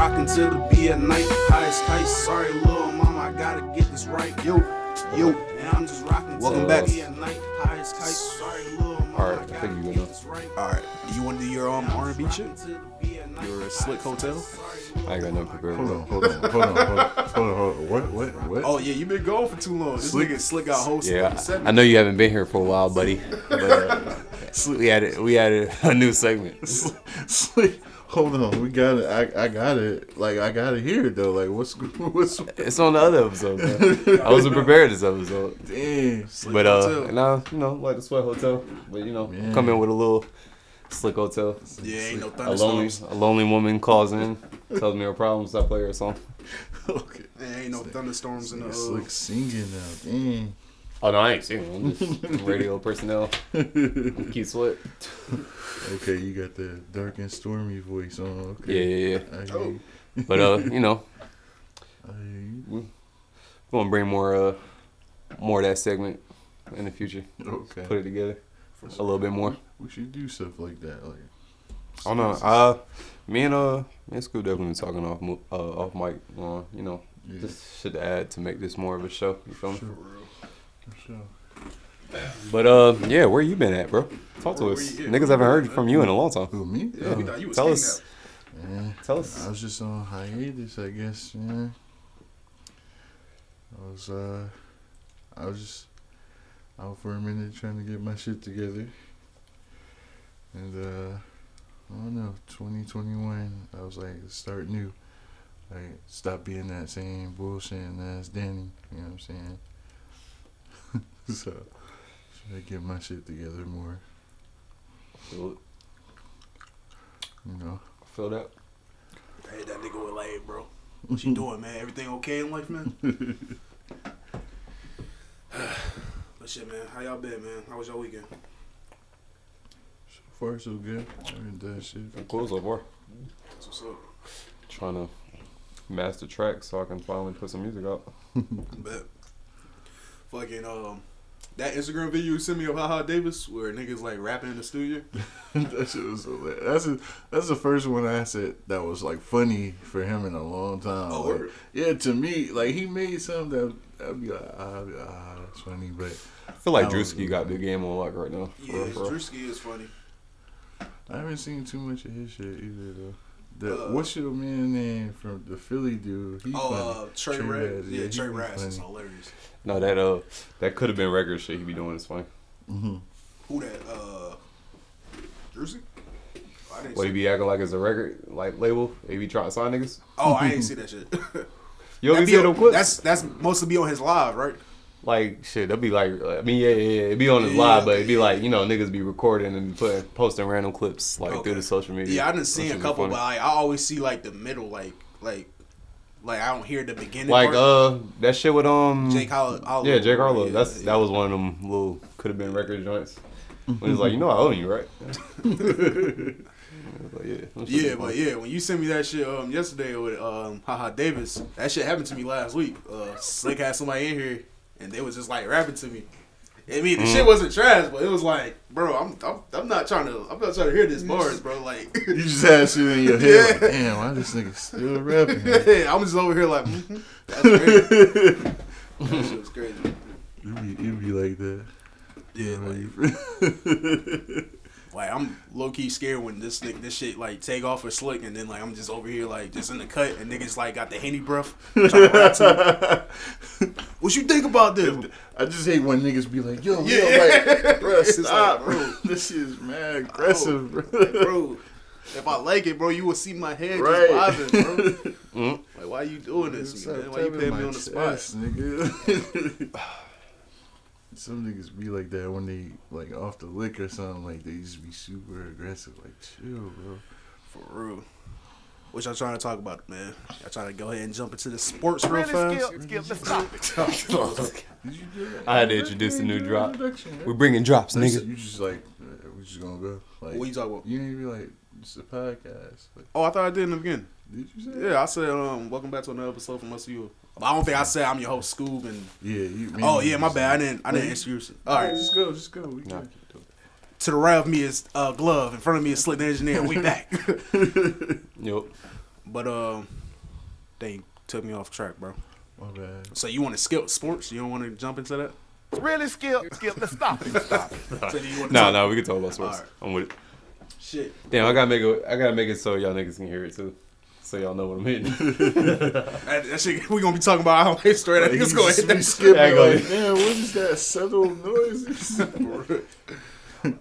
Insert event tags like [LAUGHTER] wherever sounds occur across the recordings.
rocking till the be at night. Highest kite, sorry, little mama, I gotta get this right. Yo, yo, and I'm just rocking Welcome back. the be at night. Highest kite, sorry, little mama, Alright, I I gotta think you get good this right. Alright, you want to do your um R&B shit? Your Slick Hotel? I ain't got nothing prepared. Hold on, hold on, hold on, hold on, hold on, hold on. What, what, what? Oh yeah, you've been gone for too long. This Slick- nigga Slick got host. Yeah, seven. I know you haven't been here for a while, buddy. [LAUGHS] But uh, [LAUGHS] we added we added a new segment. [LAUGHS] Slick, hold on, we got it. I, I got it. Like I got to hear it though. Like what's, what's, It's on the other episode. Man. I wasn't [LAUGHS] prepared this episode, damn. but uh, Hotel. and I, you know, like the sweat hotel. But you know, Yeah. come in with a little slick hotel. Yeah, ain't no A lonely, thunderstorms. a lonely woman calls in, tells me her problems. I play her song. [LAUGHS] Okay. There ain't no thunderstorms in the. Uh, Slick singing now. Damn. Oh no, I ain't singing. I'm just [LAUGHS] radio personnel. Keith Sweat. Okay, you got the dark and stormy voice on. Okay. Yeah, yeah, yeah. I hear Oh. But uh, you know, [LAUGHS] I hear you. we're gonna bring more uh, more of that segment in the future. Okay. Put it together a little bit more. We should do stuff like that. Like. I don't know. Uh, me and uh, me and Scoob definitely been talking off uh off mic. Uh, you know, Yeah. just shit to add to make this more of a show. You feel me? Sure. For sure. But uh, yeah, where you been at, bro? Talk to Where- us. where you- Niggas haven't heard from you in a long time. Who me? yeah, we thought you Tell us. Yeah. Tell I was just on hiatus, I guess. Yeah. I was uh, I was just out for a minute trying to get my shit together, and uh, I don't know, 2021. I was like, start new, like stop being that same bullshitting ass Danny. You know what I'm saying? [LAUGHS] so, should I get my shit together more? Feel it. You know. Feel that. Hey, that nigga was like, bro. What [LAUGHS] you doing, man? Everything okay in life, man? [LAUGHS] [SIGHS] but shit, man. How y'all been, man? How was your weekend? So far, so good. I haven't done shit. Cool so far. That's what's up. Trying to master track so I can finally put some music out. Bet. Fucking um, that Instagram video you sent me of Haha Davis where niggas like rapping in the studio. [LAUGHS] that shit was hilarious. That's a, that's the first one I said that was like funny for him in a long time. Oh, Like, yeah, to me, like he made something that I'd be like, ah, ah, that's funny, but I feel like That was Drewski got the game on lock right now. Yeah, real. Drewski is funny. I haven't seen too much of his shit either though. The, Uh, what's your man name from the Philly dude? He Oh, funny. uh, Trey, Trey Raz. Raz, Yeah, yeah, Trey he be is hilarious. No, that uh, that could have been record shit he be doing. It's funny. hmm Who that? Uh, Drewski? Oh, I What he be acting like it's a record like label? He be trying to sign niggas. Oh, I ain't see that shit. You That only be see on- them clips? That's that's mostly be on his live, right? Like shit. That'd be like I mean yeah yeah yeah. It'd be on his Yeah, live, but it'd be like you know niggas be recording and putting posting random clips like Okay. through the social media. Yeah, I didn't see a couple, but like, I always see like the middle, like like like I don't hear the beginning. like part. uh that shit with um Jake yeah Jake Harlow. Yeah, That's yeah. that was one of them little could have been record joints. When it's like [LAUGHS] you know I own you right. [LAUGHS] Like, yeah, Yeah, but yeah, when you sent me that shit um yesterday with um Haha Davis, that shit happened to me last week. Uh Slick had somebody in here and they was just like rapping to me. I mean, the Mm. shit wasn't trash, but it was like, bro, I'm, I'm I'm not trying to I'm not trying to hear this bars, bro. Like, [LAUGHS] You just had shit in your head. Like, Damn, why this nigga still rapping? [LAUGHS] I'm just over here like, mhm, that's crazy. [LAUGHS] that shit was crazy. It be, it be like that. Yeah, like, like I'm low key scared when this thing, this shit like take off for slick, and then like I'm just over here like just in the cut, and niggas like got the henny breath. [LAUGHS] trying to to. What you think about this? I just hate when niggas be like, yo, Yeah. yo, like, bro, It's like, stop, bro. [LAUGHS] This shit is mad oh, aggressive, bro. bro. If I like it, bro, you will see my head Right. just bobbing, bro. [LAUGHS] Like, why you doing this, man? Why you putting me on the spot? nigga. Some niggas be like that when they like off the lick or something. Like they just be super aggressive. Like chill, bro. For real. What y'all trying to talk about, man? Y'all trying to go ahead and jump into the sports real fast? [LAUGHS] Did you? I had to introduce the new drop. We're bringing drops, Listen, nigga. You just like uh, we just gonna go. Like What you talking about? you ain't be like it's a podcast. Like, Oh, I thought I did in the beginning. did you say? Yeah, I said, um, welcome back to another episode from Us You. I don't think I said I'm your host, Scoob, and Yeah. You, oh yeah, my bad. I didn't, I didn't Wait. introduce it. All All right, right, just go, just go. We Nah. to the right of me is uh, Glove. In front of me is Slick the Engineer. We [LAUGHS] back. Yep. But uh, they took me off track, bro. My bad. So you want to skip sports? You don't want to jump into that? Really, Skip? Skip, let's [LAUGHS] stop it. Stop it. So do you Nah, talk- nah, we can talk about sports. Alright. I'm with it. Shit. Damn, I gotta make it. I gotta make it so y'all niggas can hear it too, so y'all know what I'm hitting. [LAUGHS] That, that shit, we gonna be talking about how straight. I think it's gonna hit be that. skipping Yeah, go like, ahead. damn, what is that subtle noise? [LAUGHS]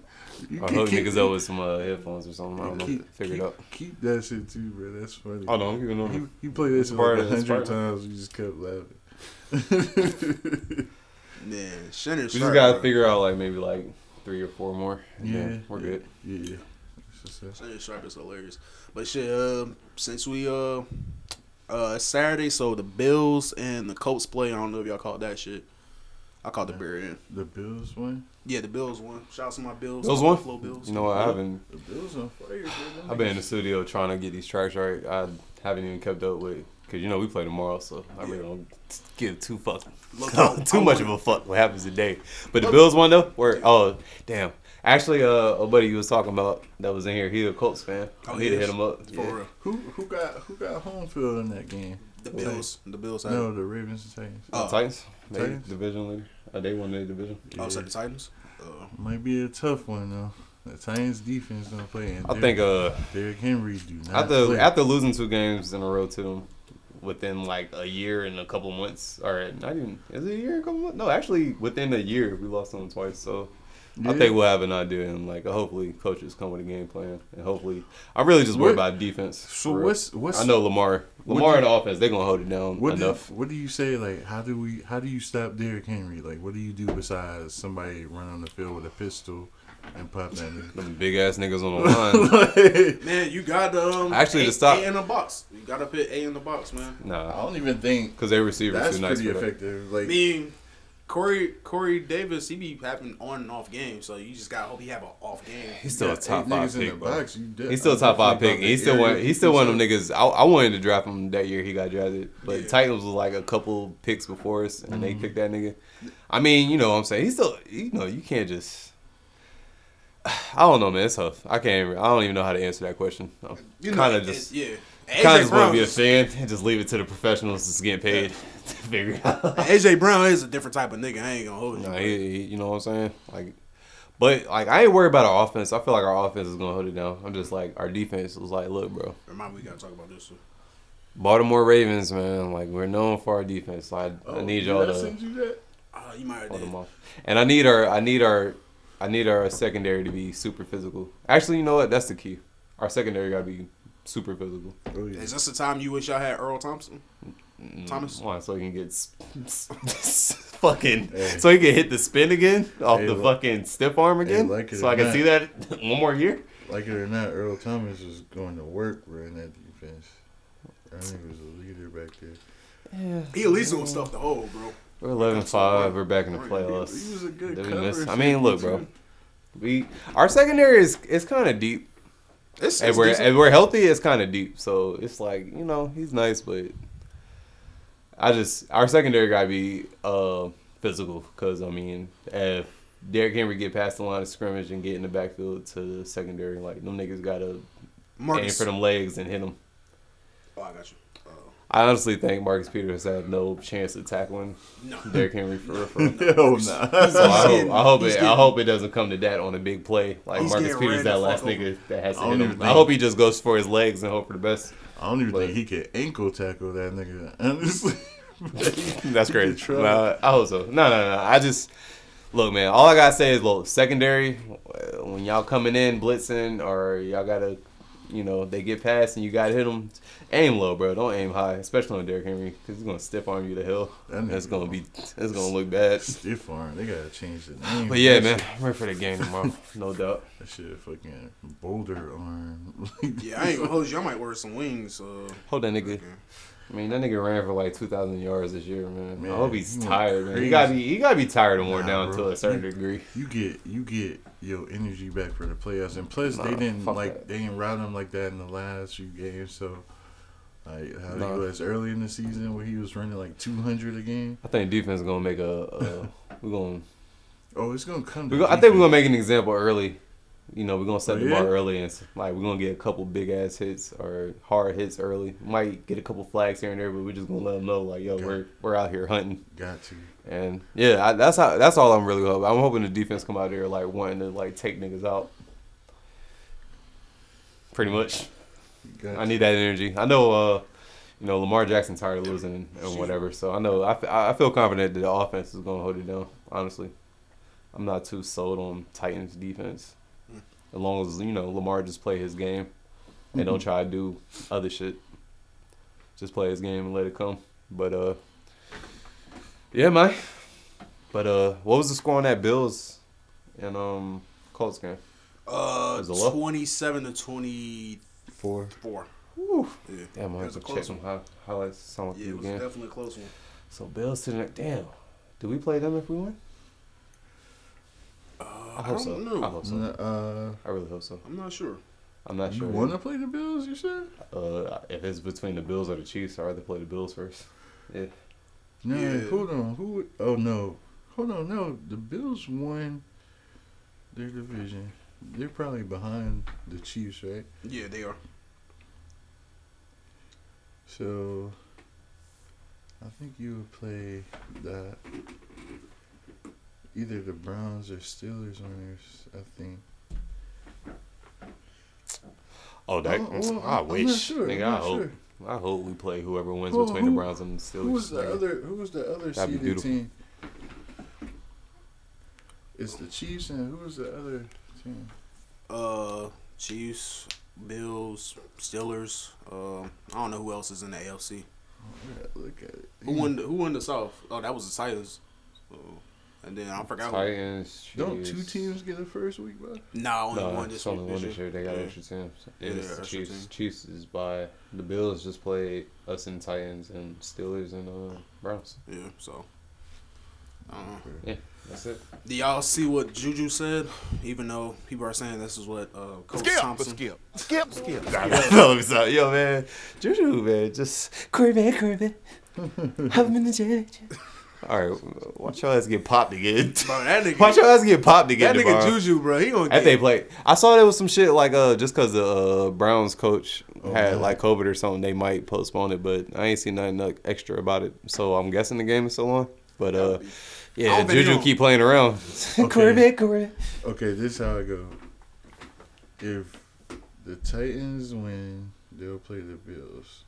You I keep- hook keep- niggas up with some uh, headphones or something. I don't know. keep, Figure keep, it out. Keep that shit too, bro. That's funny. Oh no, I'm keeping You, on. you play this shit part like a hundred times. You just kept laughing. [LAUGHS] Man, Shannon We Sharp, just gotta bro. figure out like maybe like three or four more. and yeah, then we're good. Yeah. It's just Shannon Sharpe is hilarious. But shit, uh, since we uh, uh, Saturday, so the Bills and the Colts play. I don't know if y'all caught that shit. I caught the bear in. The Bills won. Yeah, the Bills won. Shout out to my Bills. Bills one. won? Buffalo Bills. You know what? I haven't. The Bills on fire, I've been in the studio trying to get these tracks right. I haven't even kept up with because you know we play tomorrow, so I really Yeah. don't give two fucks. Look, [LAUGHS] too I much wanna- of a fuck what happens today. But the Bills won though. Where oh damn. Actually, uh, a buddy you was talking about that was in here. He a Colts fan. Oh, I he need to hit him up. For Yeah. real. Who who got who got home field in that game? The Bills. The Bills. Had No, the Ravens and Titans. Oh. Titans. They Titans? division leader. Uh, they won their division. Oh, so the Titans. Uh, Might be a tough one though. The Titans defense gonna play. And I think uh Derrick Henry do not after play. after losing two games in a row to them within like a year and a couple months or not even is it a year and a couple months? No, actually within a year we lost them twice. So I think we'll have an idea and like hopefully coaches come with a game plan and hopefully I'm really just worried What- about defense. So what's what's I know Lamar Lamar do in the offense they're gonna hold it down What do, enough. what do you say? Like, how do we? How do you stop Derrick Henry? Like, what do you do besides somebody run on the field with a pistol and pop that nigga? Them big ass niggas on the [LAUGHS] line. Like, man, you got um Actually, a, to stop- A in the box. You got to put A in the box, man. I nah, don't even think because they receivers that's too nice pretty for that. effective. I Like, mean, Corey Corey Davis, he be having on and off games, so you just gotta hope he have an off game. He's still a top five niggas in the pick, bro. box, He's still a top five pick. thought He's still one. area He's still one of them niggas. I, I wanted to draft him that year he got drafted, but Yeah. Titans was like a couple picks before us, and Mm-hmm. they picked that nigga. I mean, you know what I'm saying? He's still, you know, you can't just. [SIGHS] I don't know, man. It's tough. I can't. I don't even know how to answer that question. I'm You kind of it- just, yeah. kind of just want to be a fan and just leave it to the professionals that's getting paid to [LAUGHS] figure it out. [LAUGHS] AJ Brown is a different type of nigga. I ain't gonna hold you. Nah, he, he- you know what I'm saying? Like, but like I ain't worried about our offense. I feel like our offense is gonna hold it down. I'm just like our defense was like, look, bro. Remind me, we gotta talk about this. Too. Baltimore Ravens, man, like we're known for our defense. So I, I Oh, need y'all I to send you that? Uh, you might have hold them off. And I need our, I need our, I need our secondary to be super physical. Actually, you know what? That's the key. Our secondary gotta be super physical. Oh yeah. Is this the time you wish I had Earl Thompson? Thomas? Why? So he can get s- s- fucking, Hey. so he can hit the spin again off Hey, the look- fucking stiff arm again. like it so I can not. see that [LAUGHS] one more year. Like it or not, Earl Thomas was going to work running that defense. That nigga was a leader back there. Yeah. He at least doing stuff to hold, bro. We're 11 5. We're back in the He- He was a good Did we cover miss- I mean, look, bro. We our secondary is is kind of deep. It's, If it's we're decent. if we're healthy, it's kind of deep. So it's like you know he's nice, but I just our secondary gotta be uh physical because I mean if Derrick Henry get past the line of scrimmage and get in the backfield to the secondary, like them niggas gotta aim for them legs and hit them. Oh, I got you. Uh, I honestly think Marcus Peters had no chance of tackling no. [LAUGHS] Derrick Henry for real. For real. [LAUGHS] Hell nah. So I he's hope, I hope he's it. I hope it doesn't come to that on a big play. Like Marcus Peters, that last fuck nigga that has to hit even him. I hope he just goes for his legs and hope for the best. I don't even But- think he could ankle tackle that nigga. Honestly, [LAUGHS] That's [LAUGHS] could try. I hope so. No, no, no. I just look, man. All I gotta say is, look, secondary. When y'all coming in blitzing, or y'all gotta, you know, they get past and you gotta hit them. Aim low, bro. Don't aim high, especially on Derrick Henry, because he's gonna stiff arm you to hell. That And gonna be, that's gonna look bad. stiff arm. They gotta change the name. But yeah, man, I'm ready for the game tomorrow, no doubt. [LAUGHS] That shit fucking boulder arm. Yeah, I ain't gonna hold you. I might wear some wings. Uh, Hold that nigga. I mean, that nigga ran for like two thousand yards this year, man. Man, I hope he's tired, man. He gotta be, he gotta be tired of more Nah, down bro. to a certain You- degree. You get you get your energy back for the playoffs, and plus they didn't like that. they didn't route him like that in the last few games. So like how Nah. he was early in the season where he was running like two hundred a game. I think defense is gonna make a. a we're gonna. Oh, it's gonna come. We to go, I think we're gonna make an example early You know, we're gonna set Oh, the yeah? bar early, and like we're gonna get a couple big ass hits or hard hits early. Might get a couple flags here and there, but we're just gonna let them know, like, yo, Okay. we're we're out here hunting. Got to. And yeah, I, that's how that's all I'm really hoping. I'm hoping the defense come out there like wanting to like take niggas out. Pretty much. Got I need that energy. I know, uh, you know, Lamar Jackson tired of losing and whatever. So I know I, f- I feel confident that the offense is gonna hold it down. Honestly, I'm not too sold on Titans defense. As long as you know Lamar just play his game and don't try to do other shit. Just play his game and let it come. But uh, yeah, man. But uh, what was the score on that Bills and um Colts game? Uh, it twenty-seven to twenty-four. Four. Whew. Yeah, Damn, I have to check them one. highlights some of Yeah, it was game. definitely a close one. So Bills to the next. Damn. Do we play them if we win? I I, hope don't so. know. I hope so. Uh, I really hope so. I'm not sure. I'm not you sure. want to play the Bills? You said? Uh, if it's between the Bills or the Chiefs, I'd rather play the Bills first. [LAUGHS] Yeah. No, Yeah. hold on. Who? Oh no, hold on. No, the Bills won their division. They're probably behind the Chiefs, right? Yeah, they are. So I think you would play the either the Browns or Steelers winners. I think. Oh, that. Oh, well, I I'm wish. not sure, Nigga, I'm I hope. sure. I hope we play whoever wins Who- between who- the Browns and the Steelers. Who was the nigga. other? Who was the other That'd seeded team? It's the Chiefs and who was the other team? Uh, Chiefs, Bills, Steelers. Um, I don't know who else is in the AFC. Yeah, look at it. Who won? The, who won the South? Oh, that was the Titans. So, and then I forgot. Who, Titans. Don't two teams get a first week, bro? nah, only No, one it's this only week. one this this year. They got Yeah. extra teams. Yeah, It's the Chiefs. team. Chiefs is by the Bills. Just played us and Titans and Steelers and uh, Browns. Yeah. So. Uh, Yeah, that's it. do y'all see what Juju said? Even though people are saying this is what uh, Coach Skip, Thompson. skip, skip, skip. Let me stop. Yo, man. Juju, man. Just Corbin, Corbin. [LAUGHS] Have him in the jet. All right. Watch your ass get popped again. Bro, that [LAUGHS] nigga. Watch your ass get popped again that nigga tomorrow. Juju, bro. He gonna After get. they play, I saw there was some shit like uh just because the uh, Browns coach Oh, had man. like COVID or something, they might postpone it. But I ain't seen nothing extra about it, so I'm guessing the game is still on. But uh, yeah, don't think he Juju keep playing around. [LAUGHS] Okay. Corbin, Corbin. Okay, this is how I go. If the Titans win, they'll play the Bills.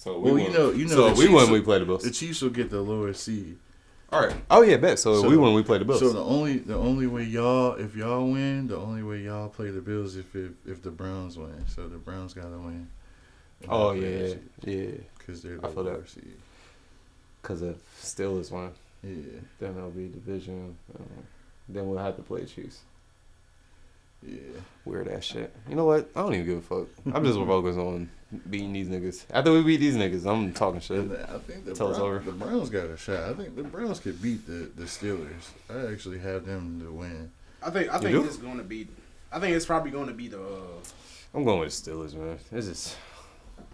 So Well, you know, you know, so we Chiefs won. will- We play the Bills. The Chiefs will get the lower seed. All right. Oh yeah, bet. So, So- we won. We play the Bills. So the only the only way y'all if y'all win, the only way y'all play the Bills if if, if the Browns win. So the Browns gotta win. Oh yeah, yeah. Cause they're I the feel that. lower seed. Because if Steelers won, Yeah. then it'll be division. Uh, then we'll have to play Chiefs. Yeah. Weird ass shit. You know what? I don't even give a fuck. [LAUGHS] I'm just focused on beating these niggas. After we beat these niggas, I'm talking shit. I think the, Till Brown- over. the Browns got a shot. I think the Browns could beat the, the Steelers. I actually have them to win. I think. I You think do? it's gonna be. I think it's probably gonna be the. Uh, I'm going with the Steelers, man. This is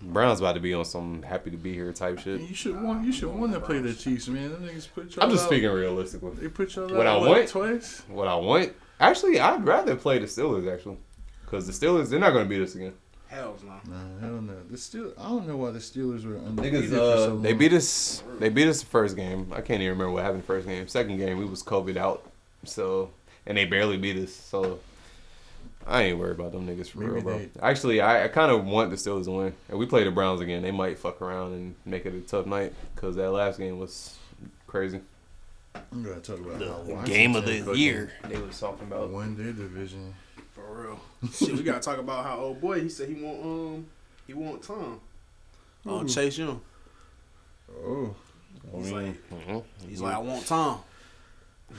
Browns about to be on some happy to be here type shit. You should want you should want to play the Chiefs, man. Them niggas put y'all I'm just out- speaking realistically. They put y'all What out, I what, want? twice. What I want, actually, I'd rather play the Steelers actually, because the Steelers they're not gonna beat us again. hell's no. Nah, hell no. The Steel. I don't know why the Steelers were Niggas, undefeated for uh, so they beat us. They beat us the first game. I can't even remember what happened the first game. Second game, we was COVID out, so and they barely beat us. So I ain't worried about them niggas for Maybe real, bro. they- Actually, I, I kind of want the Steelers to win. And we play the Browns again. They might fuck around and make it a tough night because that last game was crazy. I'm gonna talk about how Game of the year. They was talking about. Won their division. For real. [LAUGHS] Shit, we gotta talk about how old boy. He said he want um he want Tom. Who? Chase Young. Oh, He's like Mhm. he's like I want Tom.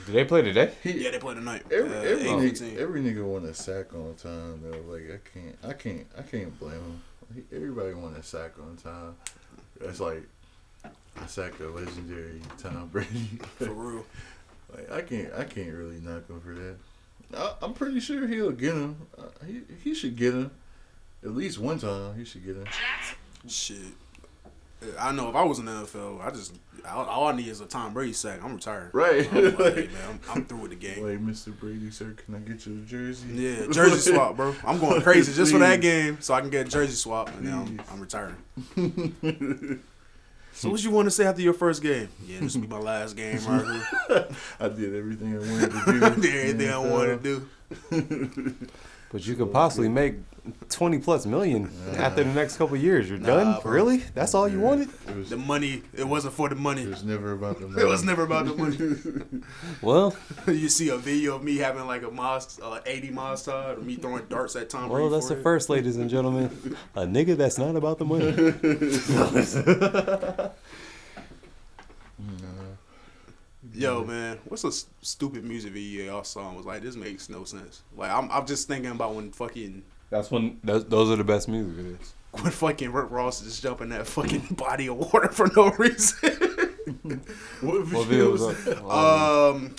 Did they play today? Yeah, they play tonight. every uh, every, nigga, every nigga want a sack on time though. Like I can't, I can't, I can't blame him. Everybody want a sack on time. That's like I sacked a legendary Tom Brady. For real. like I can't, I can't really knock him for that. I, I'm pretty sure he'll get him. Uh, he he should get him at least one time. He should get him. Shit. I know if I was in the NFL, I just all, all I need is a Tom Brady sack. I'm retired. Right. I'm, like, hey, [LAUGHS] man, I'm, I'm through with the game. Like, Mr. Brady, sir, can I get you a jersey? Yeah, jersey swap, bro. I'm going [LAUGHS] crazy just for that game, so I can get a jersey swap, and then I'm, I'm retiring. [LAUGHS] so, what you want to say after your first game? Yeah, this will be my last game, right [LAUGHS] here. I did everything I wanted to do. [LAUGHS] I did everything I wanted to do. [LAUGHS] But you could possibly make twenty plus million after the next couple years. You're done? bro. Really? That's all you wanted? Was, The money, it wasn't for the money. it was never about the [LAUGHS] money. It was never about the money. [LAUGHS] Well, [LAUGHS] you see a video of me having like a Moss, uh, 80 Moss Todd, or me throwing darts at Tom Brady. well, that's the it. first, ladies and gentlemen. A nigga that's not about the money. Yo, man, what's a s- stupid music video y'all saw and was like, this makes no sense. Like, I'm, I'm just thinking about when fucking, That's when those, those are the best music videos. when fucking Rick Ross just jumping that fucking [LAUGHS] body of water for no reason. [LAUGHS] What What video videos? was that? um,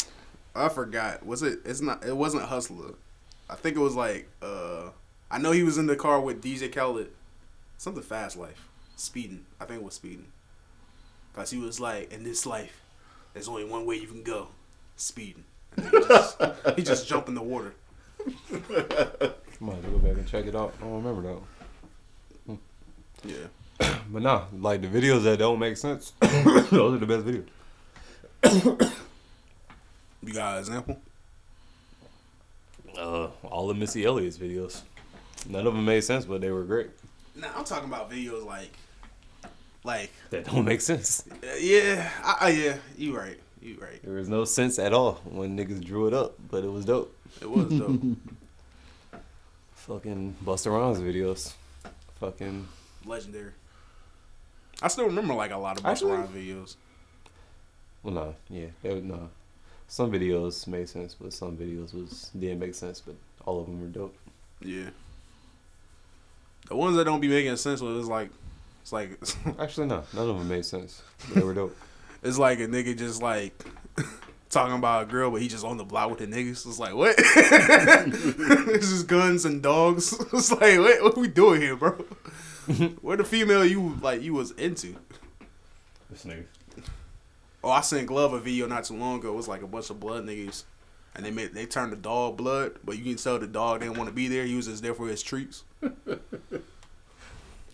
I forgot. Was it? It's not. It wasn't Hustler. I think it was like. uh I know he was in the car with DJ Khaled. Something Fast Life. Speeding. I think it was speeding. Cause he was like, in this life, there's only one way you can go. Speeding. And he just, he just [LAUGHS] jumped in the water. Might have to go back and check it out. I don't remember that. Yeah. [COUGHS] But nah, like the videos that don't make sense, [COUGHS] those are the best videos. [COUGHS] You got an example? Uh, all of Missy Elliott's videos. None of them made sense, but they were great. Nah, I'm talking about videos like, like, That don't make sense. uh, yeah, I, I, yeah, you right, you right. There was no sense at all when niggas drew it up, but it was dope. It was dope. [LAUGHS] Fucking Busta Rhymes videos. Fucking legendary. I still remember like a lot of Actually- Rhymes videos. well, no, yeah, they, would- no. Some videos made sense, but some videos was didn't make sense. But all of them were dope. Yeah. The ones that don't be making sense was like, it's like, [LAUGHS] Actually, no, none of them made sense. But they were dope. [LAUGHS] it's like a nigga just like [LAUGHS] talking about a girl, but he just on the block with the niggas. It's like what? [LAUGHS] it's just guns and dogs. [LAUGHS] It's like what? What we doing here, bro? [LAUGHS] Where the female you like you was into? This nigga. Oh, I sent Glove a video not too long ago. It was like a bunch of blood niggas, and they made they turned the dog blood, but you can tell the dog didn't want to be there. He was just there for his treats. that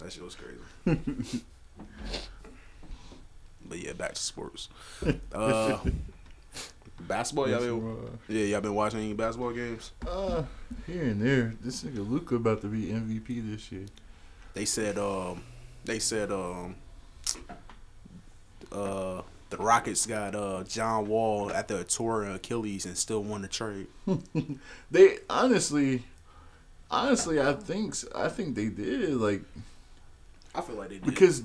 shit was crazy. but yeah, back to sports. Uh, basketball, y'all been, yeah, y'all been watching any basketball games? Uh, here and there. This nigga Luka about to be MVP this year. They said, um, they said, um, uh, the Rockets got uh John Wall at the tour Achilles and still won the trade. [LAUGHS] They honestly, honestly, I think I think they did like I feel like they did. because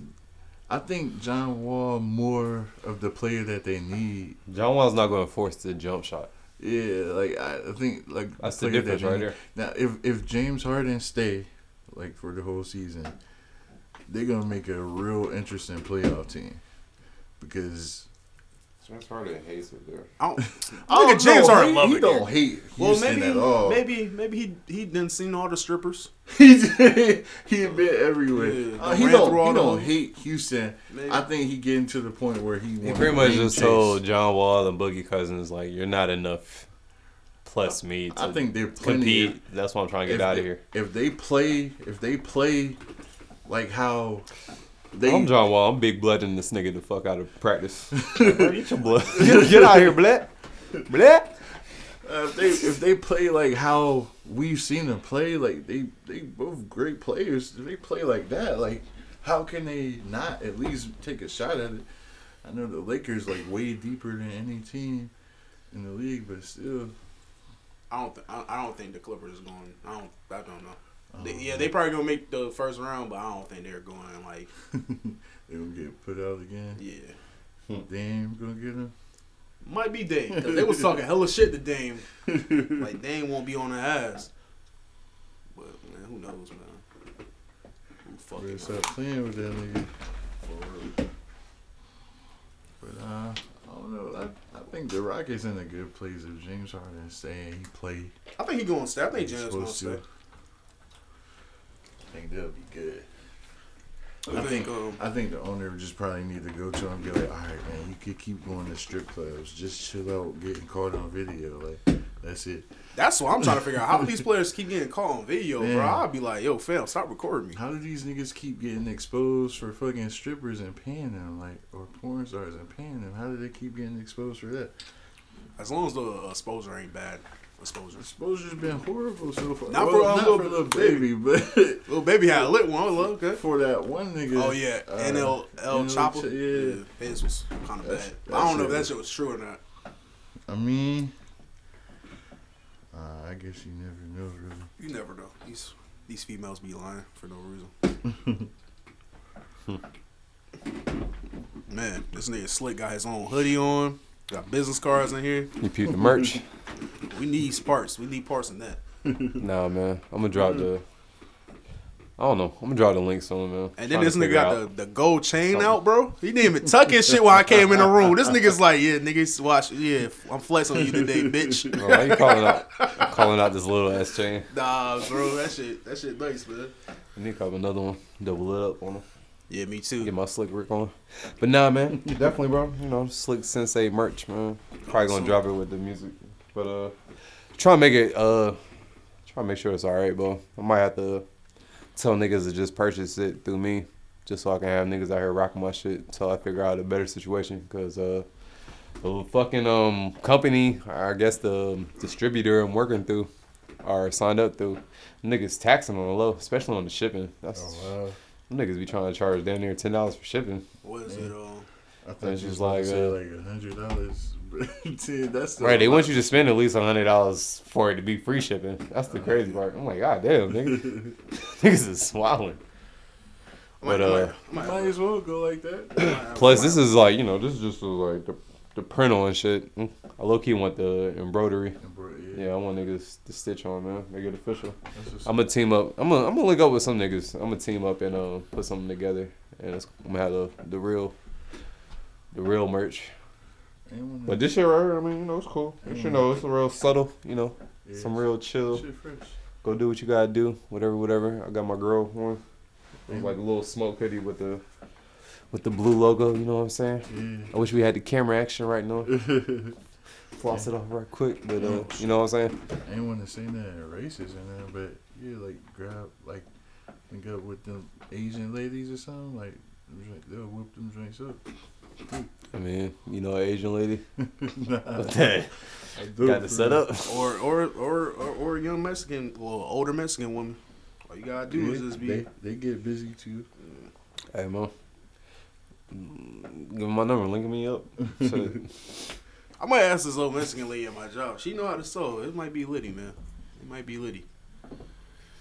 I think John Wall more of the player that they need. John Wall's not going to force the jump shot. Yeah, like I think like That's the player difference that right need. there. Now, if if James Harden stay like for the whole season, they're gonna make a real interesting playoff team because James Harden hates it there. I don't, I look don't at James know, Harden. he, he don't there. hate Houston Well, maybe at all. maybe maybe he he didn't seen all the strippers. [LAUGHS] he he been everywhere. Yeah, Uh, he don't he don't those. hate Houston. Maybe. I think he getting to the point where he He pretty much just chase. told John Wall and Boogie Cousins like you're not enough plus me to I think they're plenty. compete. That's what I'm trying to If get out they, of here. if they play, if they play like how they I'm John Wall. I'm big blooding this nigga the fuck out of practice. [LAUGHS] Bro, Get your blood. [LAUGHS] Get, get out of here, blood. Blood. Uh, if they if they play like how we've seen them play, like they they both great players. If they play like that, like how can they not at least take a shot at it? I know the Lakers like way deeper than any team in the league, but still, I don't th- I, I don't think the Clippers is going. I don't I don't know. They, yeah, they probably gonna make the first round, but I don't think they're going like [LAUGHS] they gonna get put out again. yeah. Dame gonna get them. Might be Dame because they was [LAUGHS] talking hella shit to Dame. [LAUGHS] like Dame won't be on the ass. But man, who knows, man? Who fucking stop playing with that nigga. But uh, I don't know. I, I think the Rockets in a good place if James Harden staying. He play. I think he going to stay. I think James going to stay. I think that'll be good. I think um, I think the owner just probably need to go to him and be like, all right, man, you could keep going to strip clubs. Just chill out, getting caught on video. Like, that's it. that's what I'm trying to figure out. How do [LAUGHS] these players keep getting caught on video, bro? I'd be like, yo, fam, stop recording me. How do these niggas keep getting exposed for fucking strippers and paying them, like, or porn stars and paying them? How do they keep getting exposed for that? As long as the exposure ain't bad, exposure. Exposure's been horrible so far. Not Well, for, uh, not Lil for little Baby. baby, but Little baby had a lit one. Look, okay. for that one nigga. Oh yeah, uh, NL L NL Choppa. Yeah. yeah, his was kind of bad. That's- But I don't know if that that shit shit was true or not. I mean, uh, I guess you never know, really. You never know. These these females be lying for no reason. [LAUGHS] Man, this nigga slick got his own hoodie on. Got business cards in here. You peep the merch? [LAUGHS] We need parts. We need parts in that. [LAUGHS] nah, man. I'm gonna drop the. I don't know. I'm gonna draw the links on man. And then this nigga got out. the, the gold chain out, bro. He didn't even tuck his shit while I came in the room. This nigga's like, yeah, niggas watch. Yeah, I'm flexing on you today, [LAUGHS] bitch. Bro, why you calling out calling out this little ass chain? Nah, bro, that shit, that shit nice, man. I need to cop another one. Double it up on them. Yeah, me too. Get my slick Rick on. But nah, man, [LAUGHS] definitely, bro. You know, slick sensei merch, man. Probably gonna drop it with the music, but uh, try to make it uh, try to make sure it's all right, bro. I might have to tell niggas to just purchase it through me, just so I can have niggas out here rocking my shit until I figure out a better situation. Cause uh, the fucking um company, I guess the distributor I'm working through, or signed up through, niggas taxing on the low, especially on the shipping. That's Oh wow! Them niggas be trying to charge down near ten dollars for shipping. What is it? Um, I thought It's just was like like, uh, like a hundred dollars. [LAUGHS] That's the Right, they want [LAUGHS] you to spend at least hundred dollars for it to be free shipping. That's the crazy part. I'm like, god damn, nigga, [LAUGHS] niggas is swallowing. But uh, might, Might as well go like that. [CLEARS THROAT] plus this is like you know this is just like the the print on shit. Mm, I low key want the embroidery. Bro, yeah, Yeah, I want niggas to stitch on man, make it official. I'm gonna team up. I'm gonna I'm gonna link up with some niggas. I'm gonna team up and uh put something together, and it's, I'm gonna have the the real the real merch. But this shit right here, I mean, you know, it's cool. You know, it's a real subtle, you know, yeah, some real chill. Go do what you gotta do, whatever, whatever. I got my girl one. Like a little smoke hoodie with the with the blue logo. You know what I'm saying? I wish we had the camera action right now. Yeah. [LAUGHS] Floss it off right quick, but uh, you know what I'm saying? I ain't want to say that racist in there, but yeah, like grab like link up with them Asian ladies or something. Like they'll whip them drinks up. I mean, you know, Asian lady [LAUGHS] nah, got I do the setup. or or or or, or a young Mexican, well, older Mexican woman. All you gotta do real. is just be. they they get busy too. Hey, man. Give me my number. Link me up. [LAUGHS] I might ask this old Mexican lady at my job. She know how to sew. It might be Liddy, man. It might be Liddy.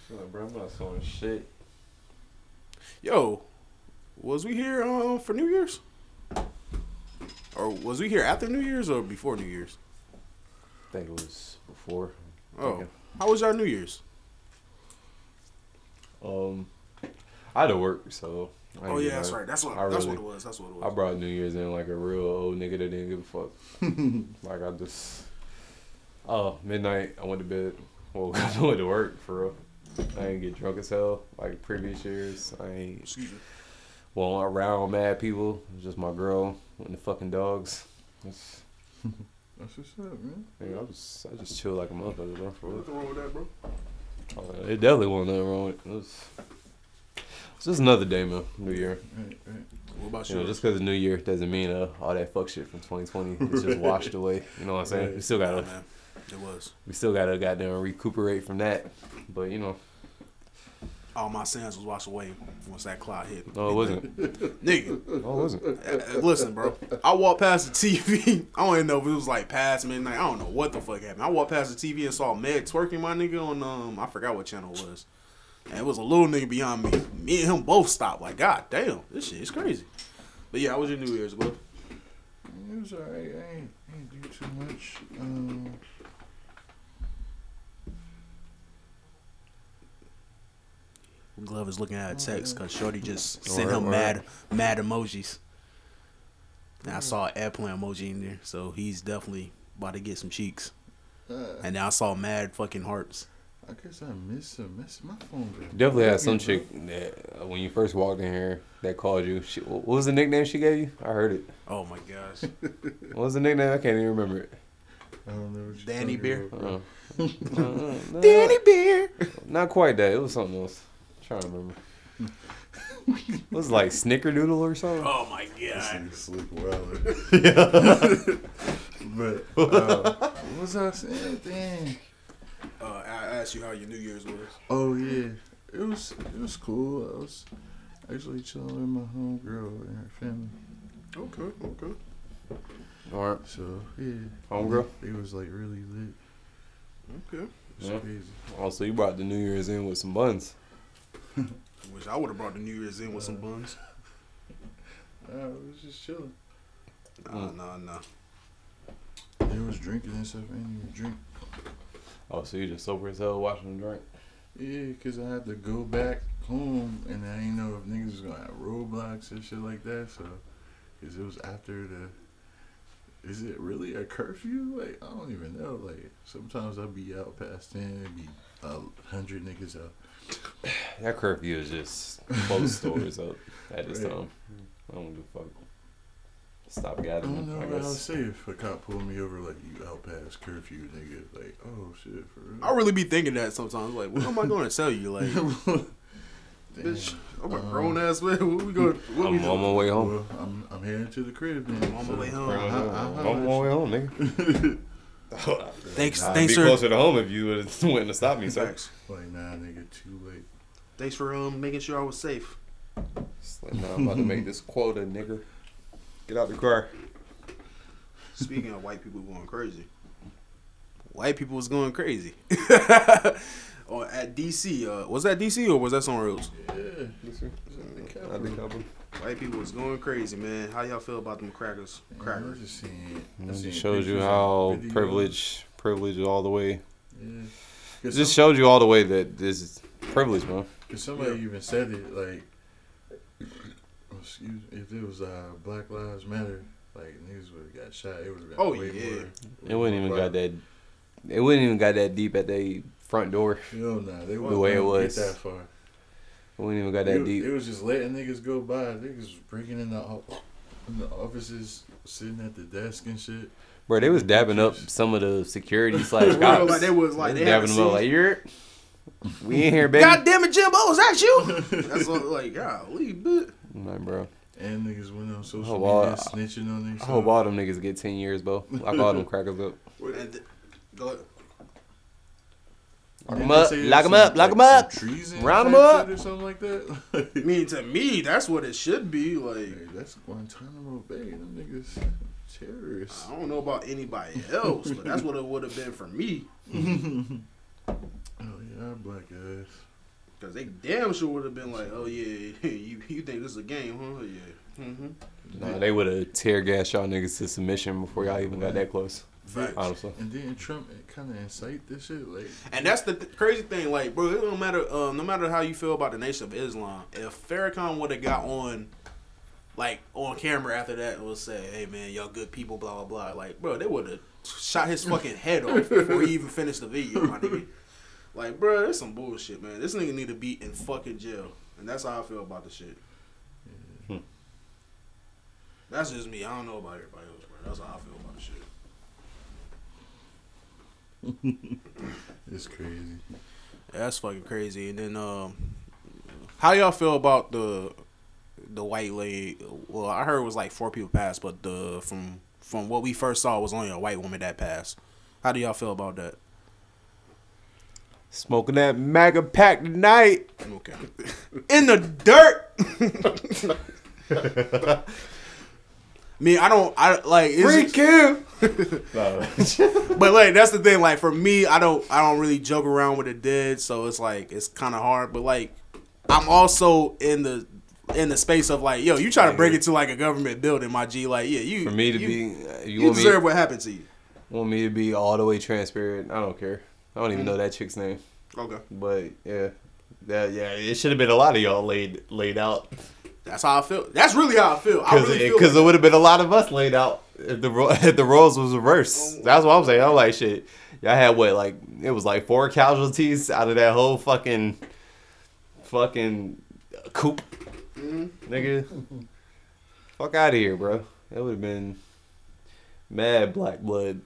Like, bro, I'm not sewing shit. Yo, was we here uh, for New Year's? Or was we here after New Year's or before New Year's? I think it was before. Oh, how was our New Year's? Um, I had to work, so. Oh yeah, that's right. That's what. I that's really- what it was. That's what it was. I brought New Year's in like a real old nigga that didn't give a fuck. [LAUGHS] like I just, oh midnight I went to bed. Well, [LAUGHS] I went to work for real. I ain't get drunk as hell like previous years. I ain't Excuse me. well around mad people. It was just my girl and the fucking dogs. It's, [LAUGHS] That's what's up, man. nigga, I was I just chill like a motherfucker, bro. For real. Nothing wrong with that, bro. Uh, It definitely wasn't nothing wrong with it. It was, it's just another day, man. New Year. Right, right. What about You know, just because it's New Year doesn't mean uh, all that fuck shit from 2020 is just [LAUGHS] washed away. You know what I'm saying? Right. We still gotta, man. It was. we still gotta goddamn recuperate from that. But you know, All my sins was washed away once that cloud hit. no, it wasn't. [LAUGHS] Nigga, No, it wasn't. uh, uh, listen, bro. I walked past the TV. [LAUGHS] I don't even know if it was like past midnight. I don't know what the fuck happened. I walked past the TV and saw Meg twerking my nigga on um I forgot what channel it was. And it was a little nigga behind me. Me and him both stopped. Like, god damn, this shit is crazy. But yeah, how was your New Year's, bro? It was alright. I ain't, ain't do too much. Um, Glove is looking at a text because Shorty just sent him mad mad emojis. And I saw an airplane emoji in there, so he's definitely about to get some cheeks. uh, And then I saw mad fucking hearts. I guess I missed some mess. My phone. been Definitely had some bugging, chick that uh, when you first walked in here that called you. She, what was the nickname she gave you? I heard it. Oh my gosh. [LAUGHS] What was the nickname? I can't even remember it. I don't know what you're Danny talking Bear? about. Uh, uh, [LAUGHS] uh, Danny Bear. Not quite that. It was something else. I'm trying to remember. [LAUGHS] it was like Snickerdoodle or something. Oh my This god. nigga Slick Wilder. but uh, what was I saying? Dang. Uh, I asked you how your New Year's was. Oh yeah, it was it was cool. I was actually chilling with my homegirl and her family. Okay, okay. All right. So yeah, Homegirl? It was like really lit. Okay. It's Yeah. crazy. Also, you brought the New Year's in with some buns. I [LAUGHS] wish I would have brought the New Year's in with some buns. [LAUGHS] I was just chilling. Nah, nah, nah. They was drinking and stuff. I didn't even drink. Oh, so you just sober as hell watching them drink? Yeah, cause I had to go back home and I didn't know if niggas was gonna have roadblocks and shit like that. So, cause it was after the. Is it really a curfew? Like I don't even know. Like sometimes I'll be out past ten, and be a hundred niggas out. That curfew is just close stores up at this Right. time. I don't give a fuck. Stop I don't know I what I'll say if a cop pulled me over like you out past curfew, nigga. Like oh shit for real. I really be thinking that sometimes. Like, what am I going to tell you? Like, [LAUGHS] bitch, I'm a Um, grown ass man. What we going? What we I'm on doing? my way home. Well, I'm I'm heading to the crib then. I'm on my way home. I'm on my way home, nigga. [LAUGHS] [LAUGHS] Thanks, I'd thanks be for closer to home if you would have went to stop me, sir. thanks. Like nah, nigga, too late. Thanks for um making sure I was safe. Like, nah, I'm about to make this quota, nigga. Get out the car. Speaking of white people going crazy, white people was going crazy. [LAUGHS] or at DC, uh, was that DC or was that somewhere else? Yeah. I think I'll be- White people was going crazy, man. How y'all feel about them crackers? Man, I Crackers. just seen. I It just shows you how and videos. privilege, privilege all the way. Yeah. It just some, showed you all the way that this is privilege, man. cause somebody Yeah. even said it like, excuse me, if it was uh, Black Lives Matter, like niggas would have got shot. It would have been Oh, way yeah. more. It wouldn't even got that. It wouldn't even got that deep at the front door. [LAUGHS] Hell nah, they The wasn't way it was. get that far. It wouldn't even got It, that deep. it was just letting niggas go by. Niggas was breaking in the o- in the offices, sitting at the desk and shit. Bro, they was dabbing up some of the security [LAUGHS] slash For cops. like they was like They they dabbing them up like you're. We in here, baby. [LAUGHS] God damn it, Jimbo, is that you? That's what, like, golly, bitch. I'm like, bro. And niggas went on social wow. media snitching on niggas. I hope all them niggas get ten years, bro. Lock all them [LAUGHS] crackers up. And th- go ahead. Lock Didn't 'em they up, Lock them up, lock 'em them up. treason Round 'em type up. Or something like that. I mean, to me, that's what it should be. Like, hey, that's Guantanamo Bay. Them niggas terrorists. I don't know about anybody else, but that's what it would have been for me. [LAUGHS] Oh yeah, black ass. Cause they damn sure would have been like, "Oh yeah, [LAUGHS] you you think this is a game, huh? Yeah." Mm-hmm. Nah, they would have tear gassed y'all niggas to submission before y'all even got that close. Facts. Honestly. And then Trump kind of incite this shit. Like, And that's the th- crazy thing, like, bro. It don't matter. Uh, no matter how you feel about the Nation of Islam, if Farrakhan would have got on, like, on camera after that, and was say, "Hey man, y'all good people," blah blah blah. Like, bro, they would have shot his fucking head off before he even finished the video, my nigga. Like, bro, that's some bullshit, man. This nigga need to be in fucking jail, and that's how I feel about the shit. Hmm. That's just me. I don't know about everybody else, bro. That's how I feel about the shit. [LAUGHS] it's crazy. That's fucking crazy. And then, um, how y'all feel about the the white lady? Well, I heard it was like four people passed, but the from from what we first saw was only a white woman that passed. How do y'all feel about that? Smoking that MAGA pack tonight. Okay, [LAUGHS] in the dirt. [LAUGHS] I mean, I don't. I like. is Free it- kill. [LAUGHS] But like that's the thing. Like for me, I don't I don't really joke around with the dead, so it's like it's kind of hard. But like I'm also in the in the space of like, yo, you try to break it to like a government building, my G. Like, yeah, you For me to you, be, uh, you, you, want me, deserve what happened to you. want me to be all the way transparent. I don't care. I don't even mm-hmm. know that chick's name. Okay, But yeah, that yeah, it should have been a lot of y'all laid laid out that's how I feel. That's really how I feel. Because really it, cause like- it would have been a lot of us laid out if the [LAUGHS] if the roles was reversed. Oh, that's what I'm saying. I'm like shit. Y'all had what like it was like four casualties out of that whole fucking fucking coop, mm-hmm. nigga. Fuck out of here, bro. That would have been mad black blood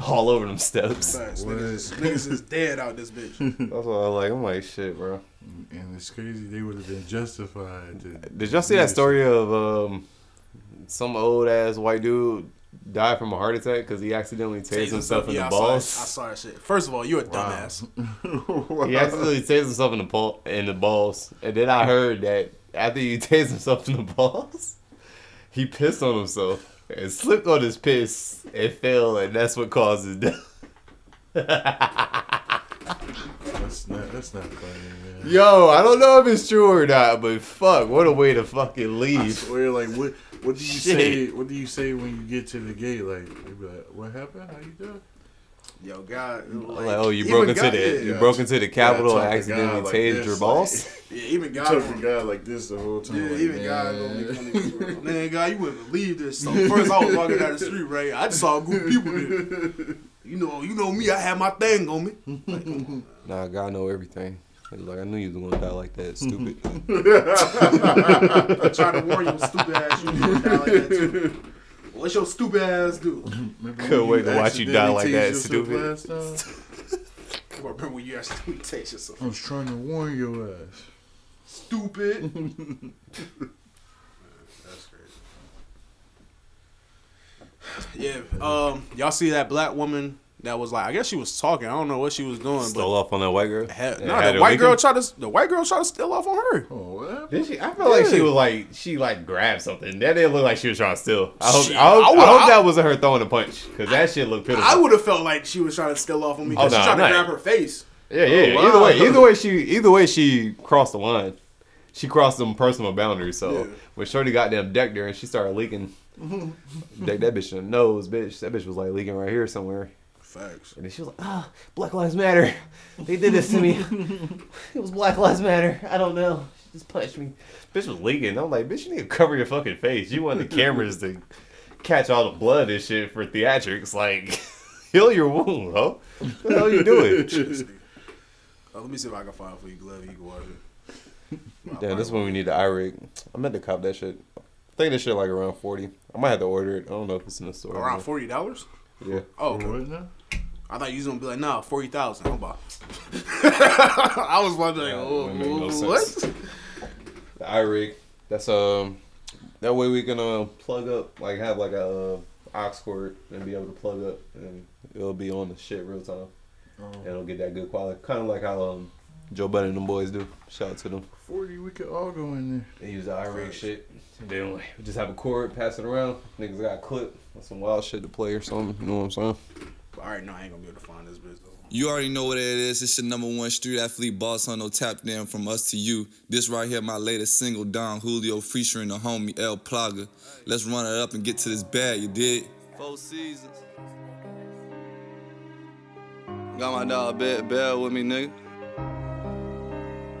all over them steps. Facts. What? Niggas, is- niggas is dead out this bitch. [LAUGHS] That's what I like. I'm like, shit, bro. And it's crazy. They would have been justified. To Did y'all see that story of um some old ass white dude died from a heart attack because he accidentally tased himself in yeah, the I balls? that- I saw that shit. First of all, you a dumbass. [LAUGHS] He accidentally tased himself in the ball in the balls, and then I heard that after he [LAUGHS] tased himself in the balls, he pissed on himself and slipped on his piss and fell, and that's what caused his death. That's not. That's not funny, man. Yo, I don't know if it's true or not, but fuck, what a way to fucking I leave. swear, like, what? What do you Shit. say? What do you say when you get to the gate? Like, they be like, "What happened? How you doing?" Yo, God. Like, oh, you broke into God- the yeah, you yeah. broke into the Capitol talk and accidentally God like tased this, your like- Yeah, [LAUGHS] even God. Talk to won't- God like this the whole time. Yeah, like, even man. God gonna be funny. [LAUGHS] Man, God, you wouldn't believe this. So first, I was walking down the street, right? I just saw a group of people there. [LAUGHS] You know, you know me. I had my thing on me. Like, come on. Nah, God know everything. Like, I knew you was gonna die like that, stupid. I'm trying to warn you, stupid ass. You gonna die like that too. What's your stupid ass do? Remember Couldn't wait to watch you die like that, tased stupid. last time? [LAUGHS] Or remember when you actually taste yourself? I was trying to warn your ass. Stupid. [LAUGHS] That's crazy. Yeah. Um. Y'all see that black woman that was like, I guess she was talking. I don't know what she was doing, Stole but off on that white girl. had, Yeah, no, had the white leaking. girl tried to the white girl tried to steal off on her. Oh, what? Did she? I felt like she was like she like grabbed something. That didn't look like she was trying to steal. I hope, Shit, I hope, I I would- hope I- that wasn't her throwing a punch because that shit looked pitiful. I would have felt like she was trying to steal off on me because Oh, she nah, tried to grab her face. Yeah, yeah. Oh, Either way, either way, she either way she crossed the line. She crossed some personal boundaries. So Yeah. when Shorty goddamn decked her and she started leaking, [LAUGHS] decked that bitch in the nose, bitch. That bitch was like leaking right here somewhere. Facts. And she was like, "Ah, Black Lives Matter. They did this to me. [LAUGHS] it was Black Lives Matter. I don't know. She just punched me. Bitch was leaking. I'm like, bitch, you need to cover your fucking face. You want the [LAUGHS] cameras to catch all the blood and shit for theatrics. Like, [LAUGHS] heal your wound, ho. What the hell you doing? Uh, let me see if I can find for you, Glove. You can watch it. Yeah, this one we need the iRig. I meant to cop that shit. I think this shit like around forty. I might have to order it. I don't know if it's in the store. Around forty dollars. Yeah. Oh, okay. I thought you was gonna be like, nah, forty thousand. I'm about. [LAUGHS] I was wondering, Yeah, oh, wouldn't no what? sense. The iRig. That's um. That way we can uh, plug up, like have like a uh, aux cord and be able to plug up, and it'll be on the shit real time. Oh, And it'll get that good quality, kind of like how um Joe Budden and them boys do. Shout out to them. Forty, we could all go in there. They use the iRig shit. And then we just have a cord, pass it around. Niggas got a clip, that's some wild shit to play or something. You know what I'm saying? All right, no, I ain't gonna be able to find this bitch though. You already know what it is. It's your number one street athlete, boss on no tap down from us to you. This right here, my latest single, Don Julio, featuring the homie El Plaga. Let's run it up and get to this bag, you dig? Four seasons. Got my dog Bed Bell with me, nigga.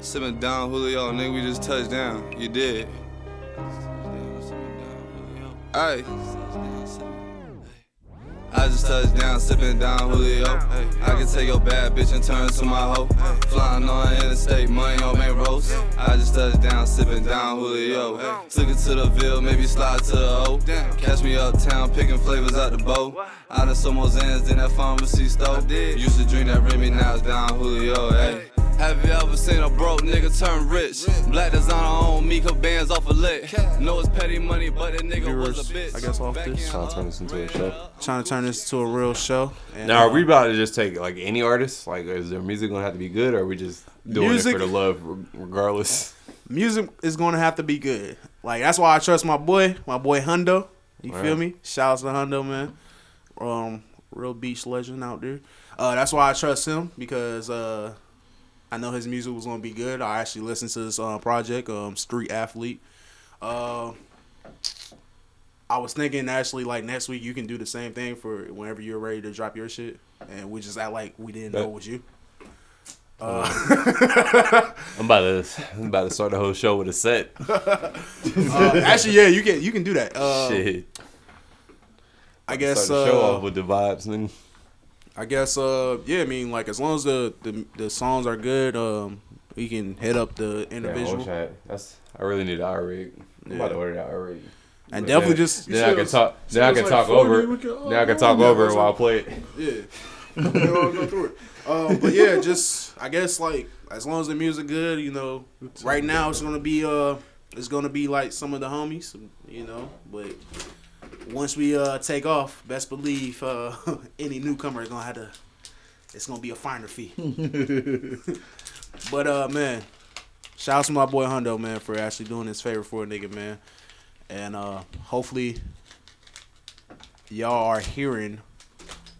Sipping Don Julio, nigga, we just touched down. You did. Hey. I just touched down, sipping Don Julio. I can take your bad bitch and turn to my hoe. Flying on interstate, money on main roads. I just touched down, sipping Don Julio. Took it to the Ville, maybe slide to the O. Catch me uptown, picking flavors out the bowl. Out of some Zans, then that pharmacy store. Used to drink that Remy, now it's Don Julio. Hey. Have you ever seen a broke nigga turn rich? Black designer on me, cause bands off a lick. Know it's petty money, but that nigga was a bitch. I guess off this. Trying to turn this into a show. Trying to turn this to a real show. And, Now, are uh, we about to just take like any artist? Like, is their music gonna have to be good, or are we just doing Music- it for the love, regardless? music is gonna have to be good. Like that's why I trust my boy, my boy Hundo. You feel Right. me? Shouts to Hundo, man. Um, real beach legend out there. Uh, that's why I trust him because uh, I know his music was gonna be good. I actually listened to this uh, project, um, Street Athlete. Uh, I was thinking actually like next week you can do the same thing for whenever you're ready to drop your shit, and we just act like we didn't know it was you. [LAUGHS] I'm about to, I'm about to start the whole show with a set. [LAUGHS] Uh, actually, yeah, you can you can do that. Uh, Shit. I guess Start the show uh, off with the vibes. I guess uh yeah, I mean like as long as the the, the songs are good, um we can hit up the Yeah, individual. whole chat. That's I really need an rig. I'm about to order that rig. and But definitely then- just Then I can talk. Then I can was talk like 40, over. we could Then I can talk over while I play it. Yeah. [LAUGHS] We'll all go through it. Um, but yeah, just I guess like as long as the music good, you know. Right now it's gonna be uh it's gonna be like some of the homies, you know. But once we uh take off, best believe uh [LAUGHS] any newcomer is gonna have to. It's gonna be a finer fee. [LAUGHS] but uh man, shout out to my boy Hundo man for actually doing this favor for a nigga man, and uh hopefully y'all are hearing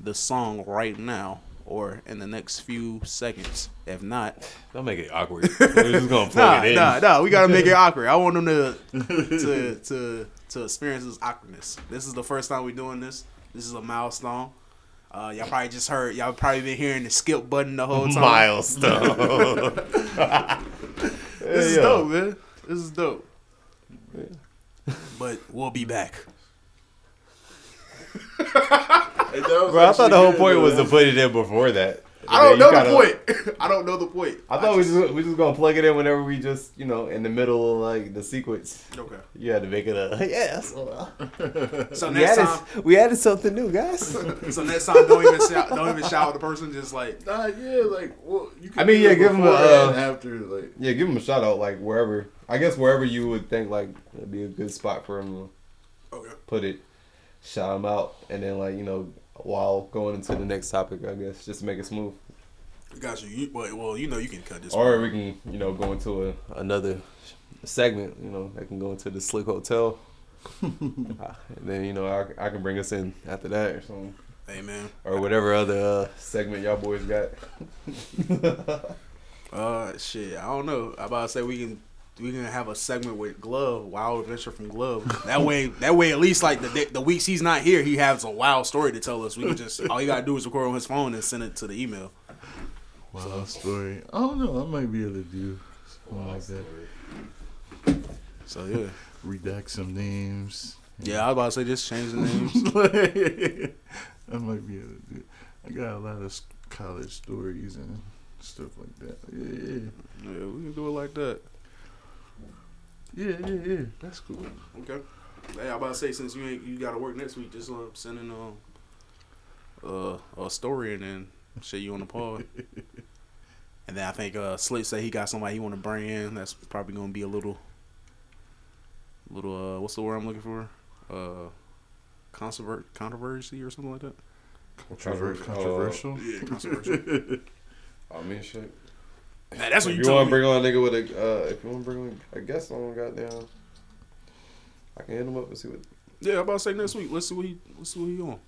the song right now or in the next few seconds. If not, Don't make it awkward. [LAUGHS] We're just gonna plug nah, it in. nah, nah, we gotta make it awkward. I want them to to to to experience this awkwardness. This is the first time we're doing this. This is a milestone. Uh, y'all probably just heard. Y'all probably been hearing the skip button the whole time. Milestone. [LAUGHS] This is Yeah. dope, man. This is dope. But we'll be back. Hey, Bro, I thought the whole good, point though. was to put it in before that. I don't know then the point. [LAUGHS] I don't know the point. I thought we just we just gonna plug it in whenever we just you know in the middle of like the sequence. Okay. You had to make it a [LAUGHS] yes. So We next added, time, we added something new, guys. [LAUGHS] so next time, don't even shout, don't even shout at the person. Just like Nah, yeah, like, well, you can I mean, yeah, give 'em a, uh, after, like, yeah, give him a shout out like wherever. I guess wherever you would think like it'd be a good spot for him to okay. put it, shout him out, and then like you know while going into the next topic, I guess just to make it smooth. Got you. well, you know you can cut this. Or we can, you know, go into a, another segment. You know, that can go into the Slikk Hotel. [LAUGHS] Uh, and then you know I, I can bring us in after that or something, Hey man. or whatever other uh, segment y'all boys got. [LAUGHS] Uh, shit. I don't know. I about to say we can. We can have a segment with Glove, Wild Adventure from Glove. That way, that way, at least like the the weeks he's not here, he has a wild story to tell us. We can just all you gotta do is record on his phone and send it to the email. wild story. I don't know. I might be able to do something like that. So yeah, Redact some names. yeah. I was about to say just change the names. [LAUGHS] I might be able to do. I got a lot of college stories and stuff like that. Yeah, Yeah, we can do it like that. Yeah, yeah, yeah, yeah. That's cool. Okay. Hey, I about to say since you ain't you gotta work next week, just uh, send in um uh, a story and then shit you on the pod. [LAUGHS] and then I think uh Slikk said he got somebody he want to bring in. That's probably gonna be a little, little uh what's the word I'm looking for? Uh, controvert controversy or something like that. Controver- controversial. Yeah, controversial. [LAUGHS] I mean, shit. Man, that's what If you you want to bring on a nigga with a, uh, if you want to bring on a guest on, goddamn, I can hit him up and see what. Yeah, I'm about to say next week. Let's see what he let's see what he on.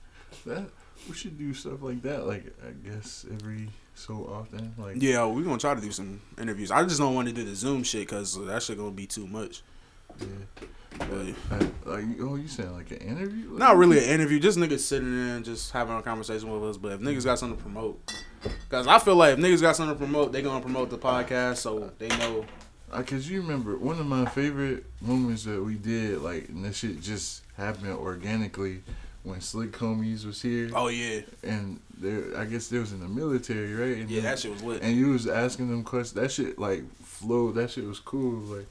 That we should do stuff like that. Like I guess every so often. Like Yeah, we're gonna try to do some interviews. I just don't want to do the Zoom shit because that shit gonna be too much. yeah. But Like, like oh, you saying like an interview? Like, Not really an interview, just niggas sitting there and just having a conversation with us. But if niggas got something to promote, because I feel like if niggas got something to promote, they gonna promote the podcast so they know. Uh, Cause you remember one of my favorite moments that we did, like, and this shit just happened organically when Slikk Homies was here, Oh yeah, and there, I guess they was in the military, right? And yeah, that shit was lit. And you was asking them questions. That shit like flowed. That shit was cool. Like,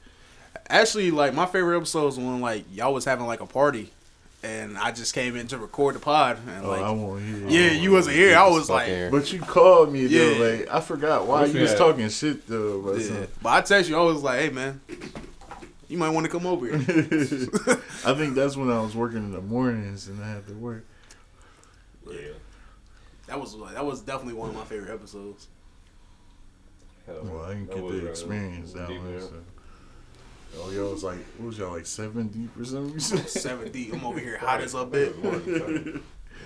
Actually, like my favorite episodes when like y'all was having like a party, and I just came in to record the pod and oh, I like. won't hear. Yeah, you wasn't here. I was like, Fucking- But you called me though. Like I forgot why you was talking shit though. But yeah. But I text you, I was like, hey man, you might want to come over here. [LAUGHS] I think that's when I was working in the mornings and I had to work. Yeah. That was that was definitely one of my favorite episodes. Hell, Well, I didn't get the experience that deep, one. So. Oh, y'all was like, what was y'all like seven deep or something? [LAUGHS] Seven D. I'm over here hot as a bit. There's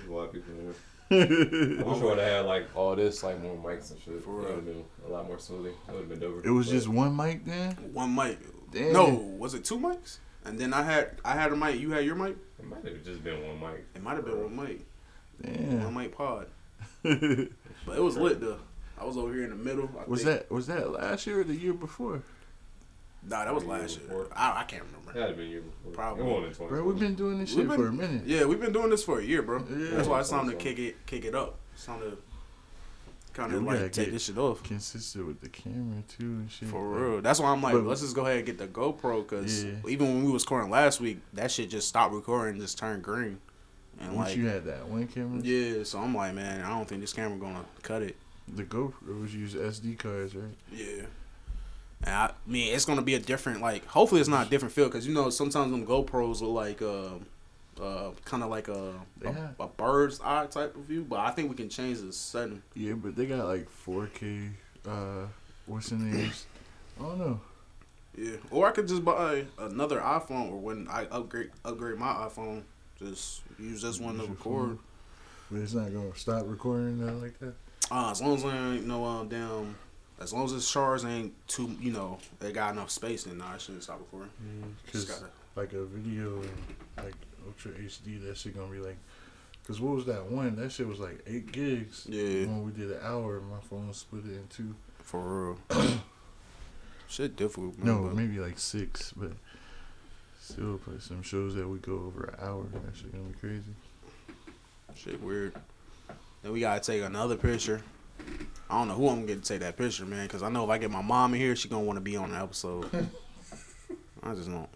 a lot of people in here. [LAUGHS] I wish I would have had like all this, like more mics and shit. For It real. would have been a lot more smoothly. It would have been doper. it was But just one mic then. One mic. Damn. No, was it two mics? And then I had I had a mic. You had your mic. It might have just been one mic. It might have been one mic. One mic pod. [LAUGHS] But it was lit though. I was over here in the middle. I Was think. that was that last year or the year before? Nah, that was last year. before. I, I can't It remember. had been year before. Probably. It wasn't in Bro, we've been doing this shit been- for a minute. Yeah, we've been doing this for a year, bro. Yeah. That's why it's time to kick it kick it up. It's time to kind of we like take this shit off. Consistent with the camera too and shit. For Like, real. That's why I'm like, But- let's just go ahead and get the GoPro because Yeah. even when we was recording last week, that shit just stopped recording and just turned green. And Once like, you had that one camera, yeah, so I'm like, man, I don't think this camera gonna cut it. the GoPros use SD cards, right? Yeah. And I mean, it's gonna be a different like. Hopefully, it's not a different feel because you know sometimes them GoPros look like uh, uh, kind of like a, They a a bird's eye type of view. But I think we can change the setting. Yeah, but they got like 4K. Uh, what's the names? [CLEARS THROAT] I don't know. Yeah. Or I could just buy another iPhone, or when I upgrade upgrade my iPhone, just use this one to Use your record. phone. But it's not gonna stop recording that like that. Uh, as long as I ain't no um damn. As long as the shards ain't too, you know, they got enough space, then nah, I shouldn't stop recording. Because Just gotta- like a video like Ultra HD, that shit gonna be like. Cause what was that one? That shit was like eight gigs. Yeah. When we did an hour, my phone split it in two. For real. [COUGHS] Shit difficult. Man, No, but- maybe like six, but still, play some shows that we go over an hour. That shit gonna be crazy. Shit weird. Then we gotta take another picture. I don't know who I'm gonna get to take that picture, man, because I know if I get my mom in here, she gonna want to be on the episode. [LAUGHS] I just don't.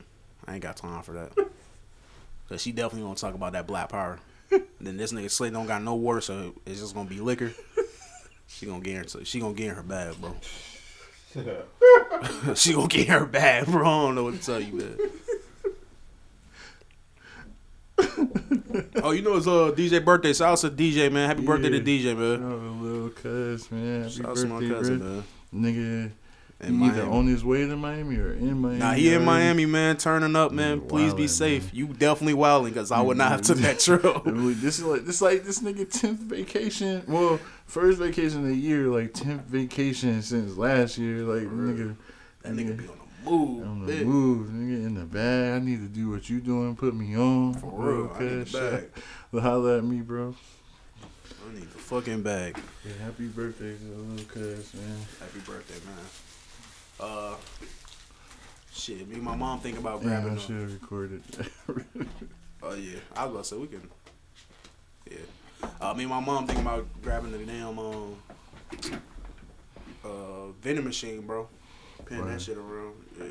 I ain't got time for that. Cause she definitely gonna talk about that black power. then this nigga Slate don't got no water, so it's just gonna be liquor. She gonna get in, she gonna get in her bag, bro. [LAUGHS] [LAUGHS] she gonna get in her bag, bro. I don't know what to tell you, man. Oh, you know it's uh DJ birthday. Shout out to DJ, man. Happy birthday to Yeah. DJ, man. Oh, little cuz, man. Happy Shout out to my birthday, cousin, bro. man. Nigga, In he either Miami. on his way to Miami or in Miami. Nah, he in. Miami, man. Turning up, man. Yeah, Please be safe. man. You definitely wilding because I would not have took that trip. [LAUGHS] This is like this like this nigga tenth vacation. Well, first vacation of the year, like tenth vacation since last year. Like nigga, that nigga be on the move. the bitch. move, nigga in the bag. I need to do what you doing. Put me on For real, I need Okay, the bag. shit. Holla at me, bro. I need the fucking bag. Yeah, happy birthday to the little cuz, man. Happy birthday, man. Uh, shit. Me and my mom think about Yeah, grabbing. I the- should have recorded. [LAUGHS] Oh yeah, I was about to say we can. Yeah, uh, me and my mom thinking about grabbing the damn um, uh, vending machine, bro. Pin that shit around. Yeah,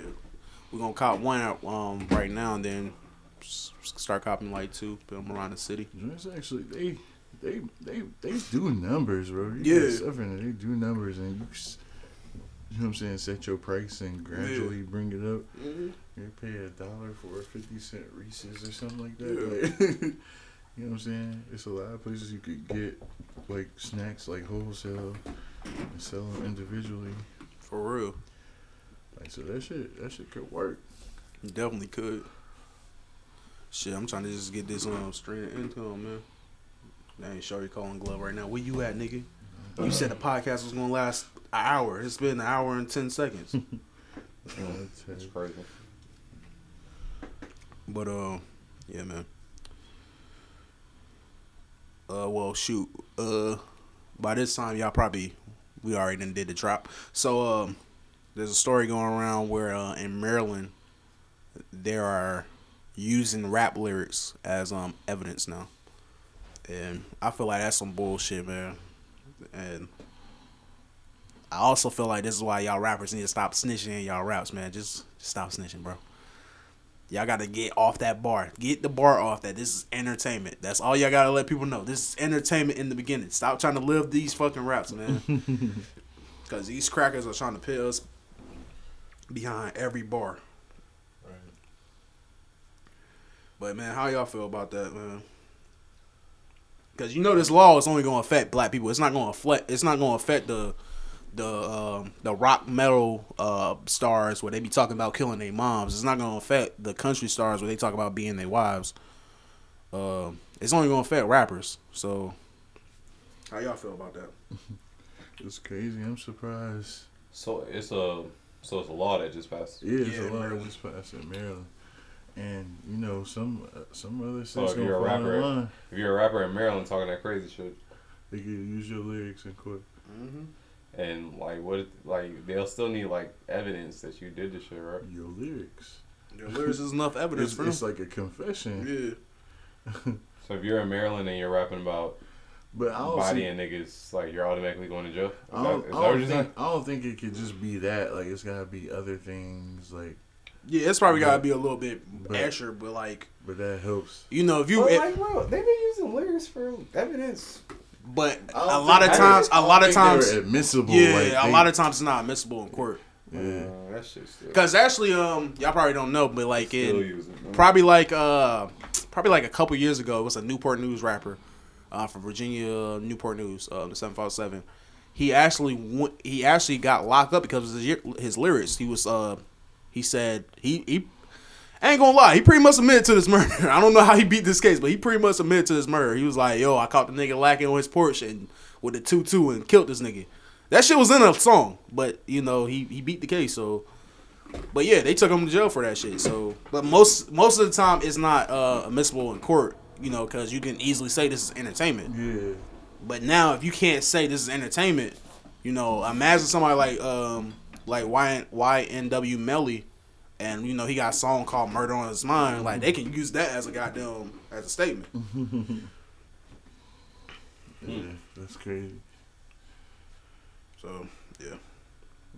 we gonna cop one out um right now and then start copying like two, put them around the city. Joints actually they they they they do numbers, bro. You Yeah. They do numbers, and you, you know what I'm saying. Set your price and gradually bring it up. Mm-hmm. You pay a dollar for a fifty cent Reese's or something like that. Yeah. Like, [LAUGHS] you know what I'm saying? It's a lot of places you could get like snacks like wholesale and sell them individually. For real, Like so that shit that shit could work. Definitely could. Shit, I'm trying to just get this um stream of income, man. That ain't Shorty calling glove right now. Where you at, nigga? You said the podcast was gonna last an hour. It's been an hour and ten seconds. [LAUGHS] It's, It's crazy. But uh, yeah, man. Uh, well, shoot. Uh, by this time, y'all probably we already done did the drop. So um, there's a story going around where uh in Maryland, there are using rap lyrics as um evidence now, and I feel like that's some bullshit, man. And I also feel like this is why y'all rappers need to stop snitching in y'all raps, man. Just, just stop snitching, bro. Y'all gotta get off that bar. Get the bar off that. This is entertainment. That's all y'all gotta let people know. This is entertainment in the beginning. Stop trying to live these fucking raps, man. [LAUGHS] Cause these crackers are trying to pit us behind every bar. Right. But man, how y'all feel about that, man? Cause you know this law is only gonna affect black people. It's not gonna affect. It's not gonna affect the the um, the rock metal uh, stars where they be talking about killing their moms. It's not gonna affect the country stars where they talk about being their wives. Um, it's only gonna affect rappers. So, how y'all feel about that? [LAUGHS] it's crazy. I'm surprised. So it's a so it's a law that just passed. Yeah, it's Yeah, a lot Maryland. just passed in Maryland, and you know some uh, some other So states if you're a fall in rapper, line. if you're a rapper in Maryland talking that crazy shit, They can use your lyrics in court. Mm-hmm. and like what, like they'll still need like evidence that you did this shit, right? Your lyrics. Your lyrics is enough [LAUGHS] evidence It's, for it's like a confession. Yeah, [LAUGHS] So if you're in Maryland and you're rapping about But I don't see, bodying niggas, like you're automatically going to jail. Is I don't, is I don't what think? I don't think it could just be that. Like it's gotta be other things. Like, Yeah, it's probably gotta be a little bit But- extra, but like but that helps. you know, if you, But it- like, bro, they've been using lyrics for evidence. but a lot of times, I a don't lot of times, admissible. yeah, like, a they- lot of times it's not admissible in court. Yeah. Uh, that shit's still, Cause actually, um, y'all probably don't know, but like still in using. probably like uh, probably like a couple years ago, it was a Newport News rapper, uh, from Virginia, Newport News, uh, the seven five seven. He actually went, he actually got locked up because of his, his lyrics. He was uh, he said he he. Ain't gonna lie, he pretty much admitted to this [LAUGHS] murder. I don't know how he beat this case, but he pretty much admitted to this murder. He was like, "Yo, I caught the nigga lacking on his porch and with a two two and killed this nigga." That shit was in a song, but you know he he beat the case. So, but yeah, they took him to jail for that shit. So, but most most of the time it's not uh, admissible in court, you know, because you can easily say this is entertainment. Yeah. But now, if you can't say this is entertainment, you know, imagine somebody like um like Y YNW Melly, and you know he got a song called "Murder on His Mind." Like they can use that as a goddamn as a statement. [LAUGHS] Yeah, that's crazy. So yeah,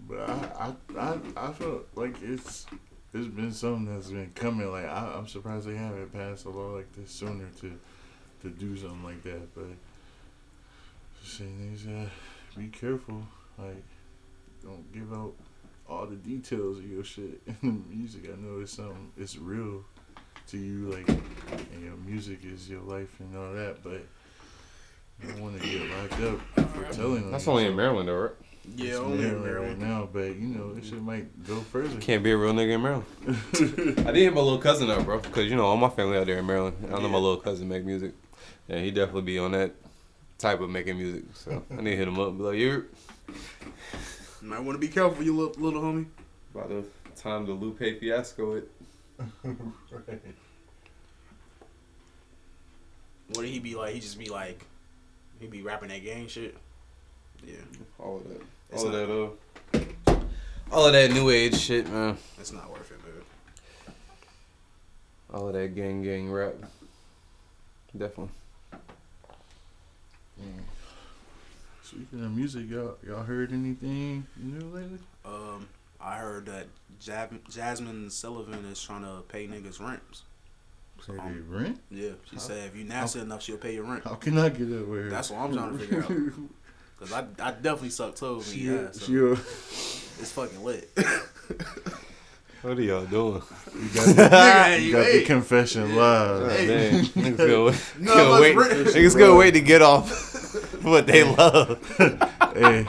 But I, I, I, I feel like it's it's been something that's been coming. Like I, I'm surprised they haven't passed a law like this sooner to to do something like that. But just saying, these uh, be careful. Like don't give out all the details of your shit [LAUGHS] in the music. I know it's something it's real to you, like and your music is your life and all that. But you don't want to get locked up for telling. That's only in Maryland, though, right? Yeah, It's only in Maryland right now, but you know, it shit might go further. Can't be a real nigga in Maryland. [LAUGHS] I did hit my little cousin up, bro, because you know all my family out there in Maryland. I know my little cousin make music, and he definitely be on that type of making music. So I need to hit him up. and Be like, you Might want to be careful, you little, little homie. about the time the Lupe fiasco it. [LAUGHS] right. What did he be like? He just be like, he be rapping that gang shit. Yeah, All of that. It's all of that. Uh, all of that new age shit, man. it's not worth it, dude. All of that gang gang rap. Definitely. Speaking of music, y'all y'all heard anything new lately? Um, I heard that Jab- Jazmine Sullivan is trying to pay niggas rents. Say Um, rent? Yeah, she said if you nasty enough, she'll pay your rent. How can I get up with? That's what I'm trying to figure out. [LAUGHS] Cause I, I definitely suck toes in she, your. So she, uh, it's fucking lit. [LAUGHS] What are y'all doing? [LAUGHS] you got, the, Nigga, you got the confession live. Hey. Man, [LAUGHS] niggas gonna wait. No, gonna wait. Niggas gonna wait to get off what they love. hey,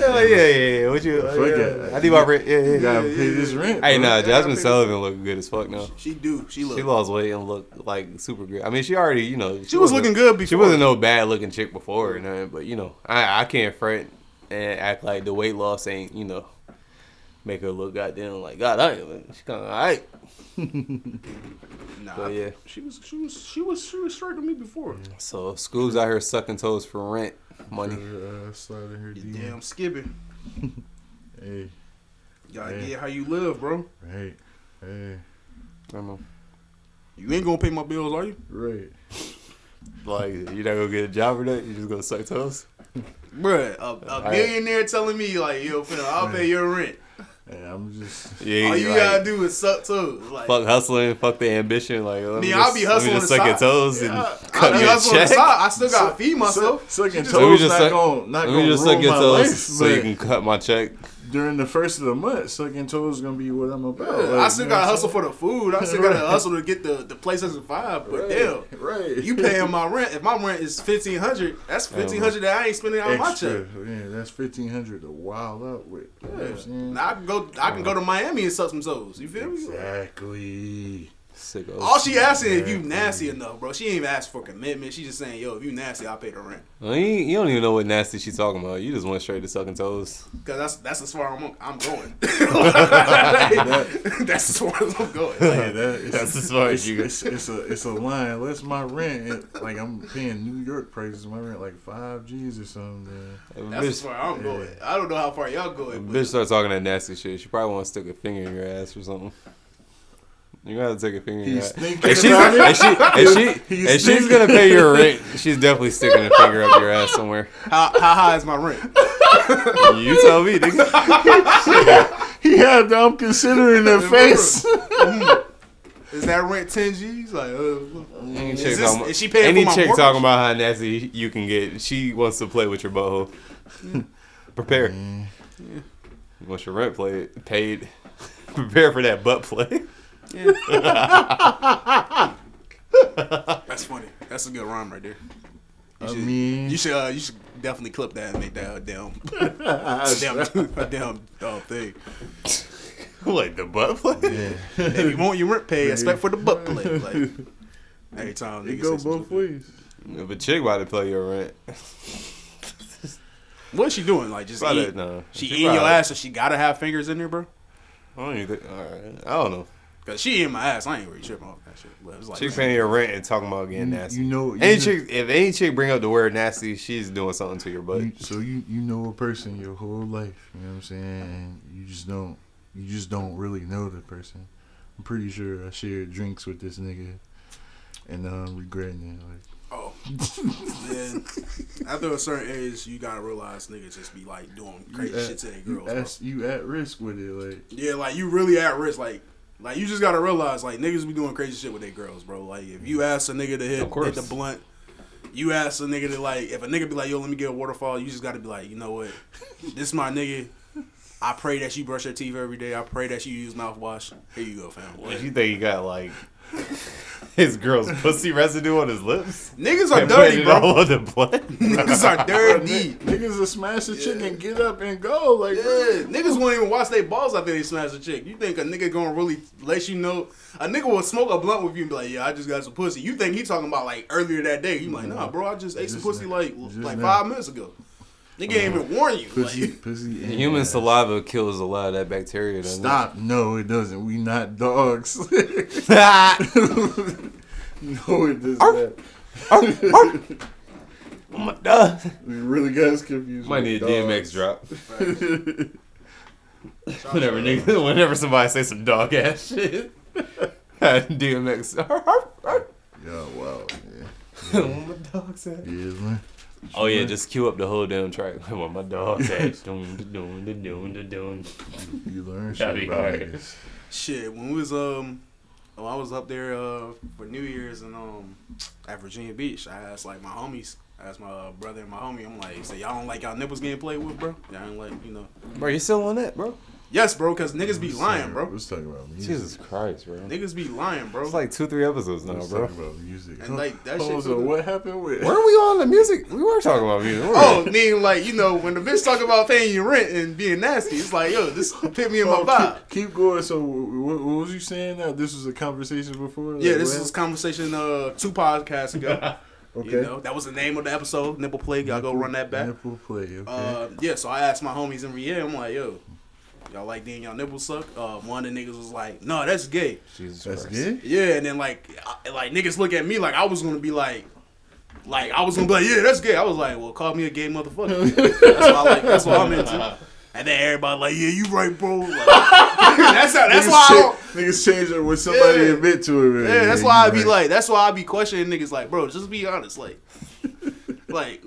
[LAUGHS] They're yeah, yeah, yeah. What you? Fuck yeah. it. I need my rent. Yeah, yeah. you gotta pay this rent. Hey, bro. nah, Jazmine pay- Sullivan look good as fuck now. she do. She look. She lost weight and looked like super good. I mean, she already, you know, She was wasn't- looking good before. She wasn't no bad looking chick before or nothing, but you know, I I can't front and act like the weight loss ain't, you know, make her look goddamn like God. I she kind of alright. [LAUGHS] Nah, So, yeah. she was. She was. She was. She was straight with me before. So schools out here sucking toes for rent money. Uh, slide in her You DM. damn skipping. [LAUGHS] Hey, Gotta Yeah. get how you live, bro. right, hey, I know. You ain't gonna pay my bills, are you? right. Like you're not gonna get a job or that. You just gonna suck toes. Bruh, a, a Alright. millionaire telling me like, yo, fam, I'll pay your rent. Hey, I'm just. [LAUGHS] Yeah, All you like, gotta do is suck toes. Like, fuck hustling, fuck the ambition. Like let me Me, just, I'll be let me just suck your toes Yeah, [LAUGHS] and I'll cut be me a hustling on the check. I still gotta feed myself. Sucking just- Let me toes just not suck- gonna not Let gonna me just suck your my toes life, so you can cut my check. During the first of the month, sucking toes is gonna be what I'm about. Yeah, Like, I still you know gotta hustle for the food. I still gotta [LAUGHS] hustle to get the the PlayStation Five. But saying? damn, right, right. you paying my rent. If my rent is fifteen hundred, that's fifteen hundred that I ain't spending on my check. Yeah, that's fifteen hundred to wild out with. You know what I'm saying? Now I can go. I can go to Miami and suck some toes. You feel me? Exactly. Sickos. All she asking is if you Exactly. nasty enough, bro. She ain't even ask for commitment. She just saying, yo, if you nasty, I'll pay the rent. Well, you, you don't even know what nasty she talking about. You just went straight to sucking toes. Cause that's that's as far I'm I'm going. [LAUGHS] [LAUGHS] that's as far as I'm going. Yeah, Like, that, That's as far as it's, you it's, it's a it's a line. Unless my rent, it- like I'm paying New York prices, my rent like five G's or something. If a that's as bitch, far I'm going. I don't know how far y'all if a going. bitch But start talking that nasty shit, she probably want to stick a finger in your ass or something. You gotta take a finger. in He's thinking And she's, about and she, and she, [LAUGHS] and she's gonna pay your rent. She's definitely sticking a finger up your ass somewhere. How, how high is my rent? [LAUGHS] You tell me, nigga. [LAUGHS] He had I'm considering the face. Is that rent ten G's? Like, uh, Any is, chick this, talking- is she paying any for my chick mortgage? talking about how nasty you can get, she wants to play with your butthole. Prepare. You want your rent played, paid. Prepare for that butt play. That's funny. That's a good rhyme right there. You I should, mean, you should uh, you should definitely clip that and make that a damn a [LAUGHS] damn a damn uh, thing. [LAUGHS] like the butt play? yeah. If you want your rent paid, expect for the butt play. Like every time it niggas go say some both ways. If a chick about to play your rent, What's she doing? Like just about eat, no. she, She eating your ass, so she gotta have fingers in there, bro. I don't even think. All right, I don't know. Cause she eating my ass. I ain't really tripping off that shit. But it's like Chick paying your rent and talking about getting nasty. You know, you any know- chick, if any chick bring up the word nasty, she's doing something to your butt. You, so you you know a person your whole life, you know what I'm saying? And you just don't you just don't really know the person. I'm pretty sure I shared drinks with this nigga and I'm regretting it. Like Oh, then After a certain age, you gotta realize niggas just be like doing crazy you shit to their at, you, girls. bro. at, you at risk with it, like Yeah, like you really at risk. Like, like you just gotta realize, like niggas be doing crazy shit with their girls, bro. Like if you ask a nigga to hit, Of hit the blunt, you ask a nigga to like, if a nigga be like, yo, let me get a waterfall, you just gotta be like, you know what, [LAUGHS] this is my nigga. I pray that you brush your teeth every day. I pray that you use mouthwash. Here you go, fam. What you think you got like [LAUGHS] his girl's pussy residue on his lips? Niggas are And dirty, putting it all bro. the butt? Niggas are [LAUGHS] dirty. niggas will smash a chick and get up and go, like Yeah, niggas won't even wash their balls after they smash a chick. You think a nigga gonna really let you know? A nigga will smoke a blunt with you and be like, "Yeah, I just got some pussy." You think he talking about like earlier that day? You like, "Nah, bro, I just ate some pussy now. like Just like now. five minutes ago." Nigga ain't even warn you. pussy, Like, pussy. Human ass. saliva kills a lot of that bacteria. doesn't it? Stop! No, it doesn't. We not dogs. [LAUGHS] no, it does not. Oh my god. We really got us confused. Might with need a. DMX drop. [LAUGHS] whenever nigga, whenever somebody say some dog ass shit. [LAUGHS] DMX. Yeah, wow. Yeah. Where my dog's at? Yeah, man. Oh yeah, just cue up the whole damn track. [LAUGHS] Where my dog's at? Doom, doom, doom, doom, doom, doom. You learn shit be about hard. niggas. shit, when we was um, when I was up there uh for New Year's and um at Virginia Beach, I asked like my homies, I asked my uh, brother and my homie, I'm like, "Say y'all don't like y'all nipples getting played with, bro? Y'all don't like, you know?" Bro, you still on that, bro? Yes, bro, because niggas be lying, bro. Let's talk about music. Jesus Christ, bro. Niggas be lying, bro. It's like two, three episodes now, bro. talk about music. And, like, that shit Oh, so good. what happened with? Where are we on the music? We were talking about music. weren't? Oh, mean like you know when the bitch talk about paying your rent and being nasty, it's like yo, this hit me in my Oh, vibe. keep, keep going. So, what, what was you saying now? This was a conversation before. Like, Yeah, this what was conversation uh two podcasts ago. [LAUGHS] okay. You know that was the name of the episode, nipple play. Y'all go run that back. Nipple play. Okay. Uh, yeah, so I asked my homies in Riviera, I'm like, yo, y'all like getting y'all nipples suck? Uh, one of the niggas was like, no, that's gay. Jesus That's Christ. good. Yeah, and then like, I, like niggas look at me like I was gonna be like, like I was gonna be like, yeah, that's gay. I was like, well, call me a gay motherfucker. [LAUGHS] that's what I like. That's what I'm into. And then everybody like, yeah, you right, bro. Like, [LAUGHS] that's how, that's niggas why. I cha- don't, niggas change it when somebody Yeah. admit to it. Man. yeah, that's you why I be like, that's why I be questioning niggas like, bro, just be honest, like, [LAUGHS] like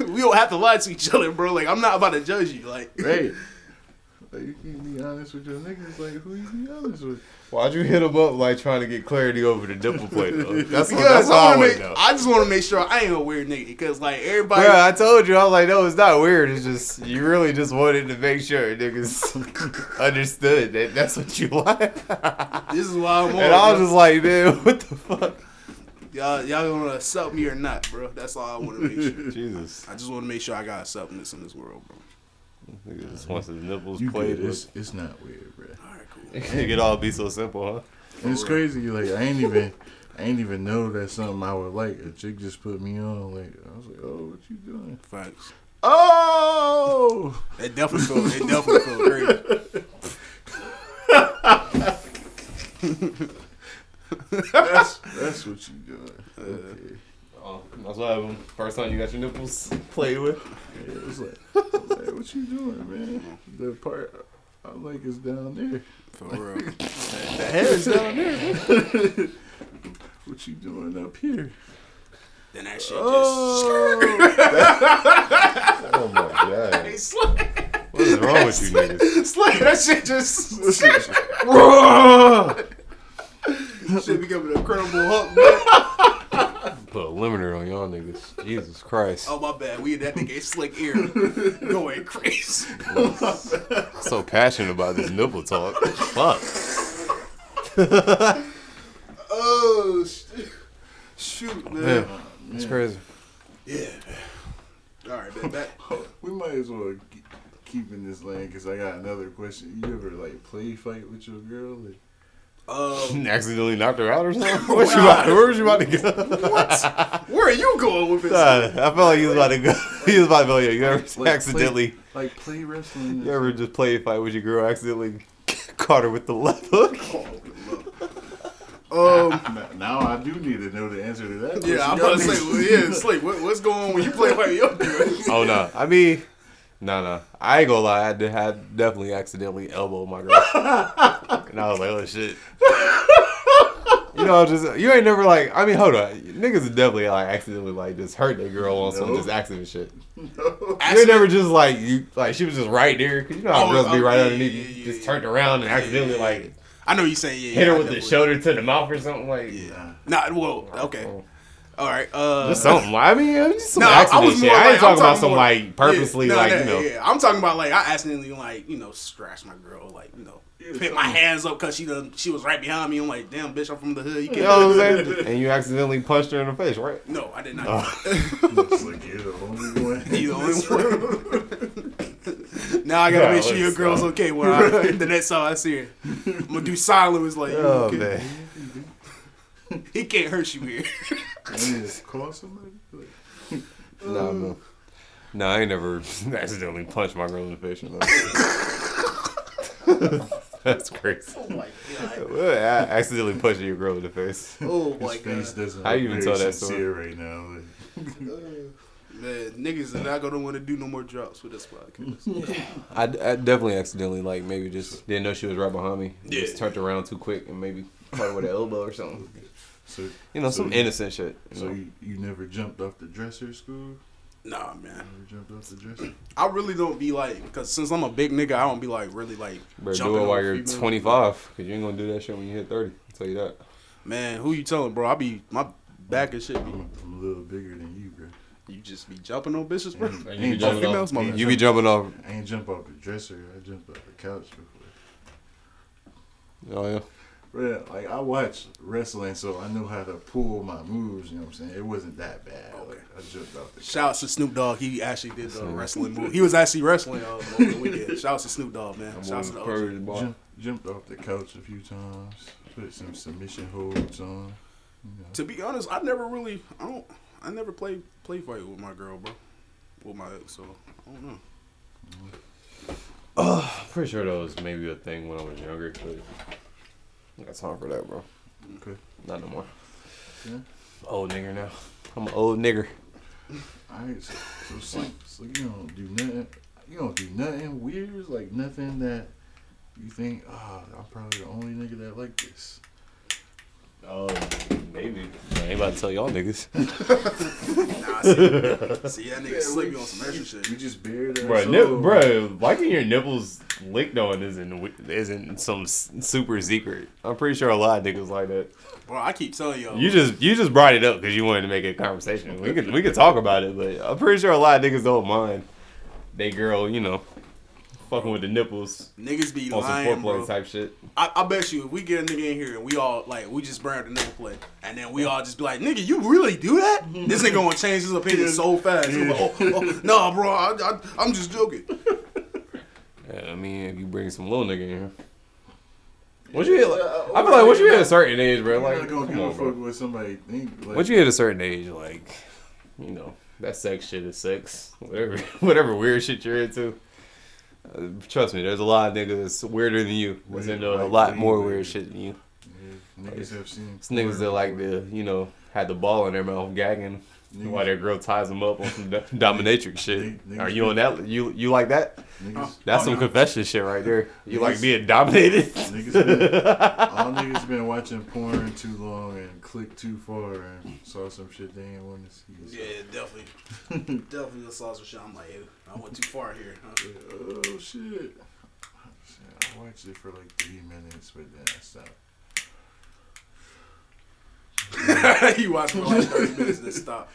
we don't have to lie to each other, bro. Like I'm not about to judge you, like. Right. Like, you can't be honest with your niggas. Like, who you be honest with? Why'd you hit him up like trying to get clarity over the nipple plate though? [LAUGHS] That's what, Because that's I, I make, know. I just want to make sure I ain't a weird nigga. Because like everybody, Bro, I told you, I was like, no, it's not weird. It's just you really just wanted to make sure niggas [LAUGHS] understood that that's what you [LAUGHS] like. this is why I'm on. and I was bro. just like, man, what the fuck? y'all, y'all gonna accept me or not, bro? That's all I want to make sure. Jesus, I just want to make sure I got acceptance in this world, bro. Nigga just wants his nipples You played good. It's, it's not weird, bro. All right, cool. [LAUGHS] It could all be so simple, huh? And it's crazy. Like, I ain't even, I ain't even know that's something I would like. A chick just put me on. Like, I was like, oh, what you doing? Facts. Oh. It definitely feel. It definitely feel great. [LAUGHS] That's that's what you doing. Okay. Oh, that's what happened. First time you got your nipples played with. Yeah, it was like, I like, what you doing, man? The part I'm like it's down there. For real. [LAUGHS] The hair's down there. What you doing up here? then that shit Oh, [LAUGHS] Oh my god. just. Slikk, What is wrong with you niggas? Slikk, that shit just. shit becoming an incredible Hulk. Man. Put a limiter on y'all niggas. [LAUGHS] Jesus Christ. Oh my bad, we in that nigga slick ear [LAUGHS] going crazy. So passionate about this nipple talk. Fuck. [LAUGHS] Oh shit. shoot, man. Yeah. It's crazy. Yeah. All right, man. Back. we might as well keep, keep in this lane because I got another question. You ever like play fight with your girl? Like, Um, [LAUGHS] Accidentally knocked her out or something? [LAUGHS] What you about, where was you about to go? what? where are you going with this? Nah, I felt like you was about to go. He was about to go. [LAUGHS] Yeah, you ever Like, accidentally, like play wrestling? you ever just play a fight with your girl, accidentally caught her with the left hook? Um, Now- Now I do need to know the answer to that. yeah, I'm question. about to say, well, yeah, Slikk, what, what's going on when you play like your girl? Oh no, I mean, no, no, I ain't gonna lie. I did had definitely accidentally elbowed my girl, [LAUGHS] and I was like, oh shit. You know, just you ain't never like. I mean, hold on, niggas is definitely like accidentally like just hurt that girl on some just accident shit. You ain't never just like you like she was just right there because you know how Oh, girls be oh, right yeah, underneath yeah, you, yeah, just turned around and accidentally like. I know you saying yeah. hit her yeah, with the shoulder to the mouth or something like. Yeah. Nah, well, okay. Oh. Oh. All right. Uh, Just something. I mean, it was just some Nah, I- I was shit. more I ain't like- I'm talking about talking some more- like purposely, yeah, nah, like nah, you know. Yeah, I'm talking about like I accidentally like you know scratched my girl, like you know, put my hands up because she done she was right behind me. I'm like, damn, bitch, I'm from the hood. You You can't. know what I'm saying? And you accidentally punched her in the face, right? No, I did not. Looks [LAUGHS] like you're the only one. You the only one. [LAUGHS] now I gotta Nah, make sure your let's girl's stop. okay when I, [LAUGHS] the next time I see her. I'm gonna do silent. Was like, Oh okay? man. he can't hurt you here. I mean, just call somebody. Like, [LAUGHS] Nah, no. Nah, I ain't never [LAUGHS] accidentally punched my girl in the face. [LAUGHS] That's crazy. oh my god. I accidentally punching your girl in the face. Oh my his face god. doesn't How you even very tell that sincere right now. Uh, man, niggas are not gonna want to do no more drops with this podcast. I, I definitely accidentally like maybe just didn't know she was right behind me. Yeah. Just turned around too quick and maybe caught her with an elbow or something. So, You know, So some you- innocent shit. You so know? you, you never jumped off the dresser, school? Nah, man. Never jumped off the dresser? I really don't be like, because since I'm a big nigga, I don't be like really like Better do it while you're 25, because you ain't gonna do that shit when you hit 30. I'll tell you that. Man, who you telling, bro? I be my back and shit. Be, I'm, I'm a little bigger than you, bro. you just be jumping on bitches, bro. And you be Ain't jumping Females, off, my ain't you be jumping off. I ain't jump off the dresser. I jumped off the couch before. Oh yeah. Bro, like I watch wrestling, so I know how to pull my moves. You know what I'm saying? It wasn't that bad. Like, I jumped off the couch. Shouts to Snoop Dogg. He actually did the wrestling move. He was actually wrestling uh, over the [LAUGHS] weekend. Shouts to Snoop Dogg, man. Shouts to the OG. Jump, jumped off the couch a few times. Put some submission holds on. You know. To be honest, I never really, I don't, I never played play fight with my girl, bro. With my ex, so I don't know. I'm pretty sure that was maybe a thing when I was younger, but I got time for that, bro. Okay. Not no more. Yeah. Old nigger now. I'm an old nigger. Alright, so, so, so, so you don't do nothing. You don't do nothing weird, like nothing that you think, ah, I'm probably the only nigga that like this. Oh, maybe. I ain't about to tell y'all niggas. [LAUGHS] Nah, see, see that nigga slip you on some extra shit. You just bared that Bro, soul. nip, bro, liking your nipples licked on isn't isn't some super secret. I'm pretty sure a lot of niggas like that. Bro, I keep telling y'all. You just you just brought it up because you wanted to make a conversation. We could we could talk about it, but I'm pretty sure a lot of niggas don't mind. They girl, you know, fucking with the nipples niggas be on some lying, foreplay bro. type shit. I, I bet you if we get a nigga in here and we all like we just burn the nigga play and then we all just be like nigga you really do that [LAUGHS] this nigga gonna change his opinion so fast He'll like, oh, oh, oh, nah bro I, I, I'm just joking [LAUGHS] Yeah, I mean, if you bring some little nigga in here. Once you hit, like, uh, I feel like once you hit a certain age, bro, like, not gonna come give a bro. fuck what somebody think. Like, Once you hit a certain age, like, you know, that sex shit is sex. Whatever, [LAUGHS] whatever weird shit you're into. Uh, trust me, there's a lot of niggas weirder than you. Weird, into a lot more weird shit than you. yeah, niggas have seen. Niggas that like to, you know, had the ball in their mouth gagging Why that girl ties him up on some dominatrix shit? Niggas Are you on that? You you like that? Niggas, That's Oh, some no. confession shit right there. You like being dominated? niggas been, [LAUGHS] all niggas been watching porn too long and clicked too far and saw some shit they didn't want to see. So, Yeah, definitely. [LAUGHS] definitely saw some shit. I'm like, hey, I went too far here. Huh? Oh shit. I watched it for like three minutes, but then I stopped. [LAUGHS] you watched for like 30 minutes and then stop.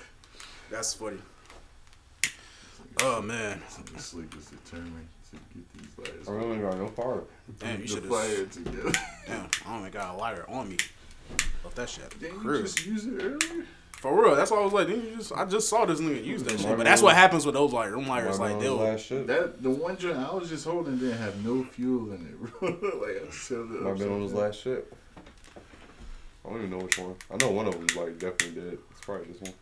That's funny. Oh man, The slick was determined to get these lights. I oh, really got no fire. damn, you the should fire have. together. Damn, I don't even got a lighter on me. Left that shit. at Didn't you just use it earlier? For real, that's why I was like, didn't you just? I just saw this nigga use that shit. But that's what happens with those lighters. Them lighters, like they'll. last shit. That the one joint I was just holding didn't have no fuel in it, bro. [LAUGHS] like I said, it Might been on his last shit. I don't even know which one. I know one of them like definitely dead. It's probably this one.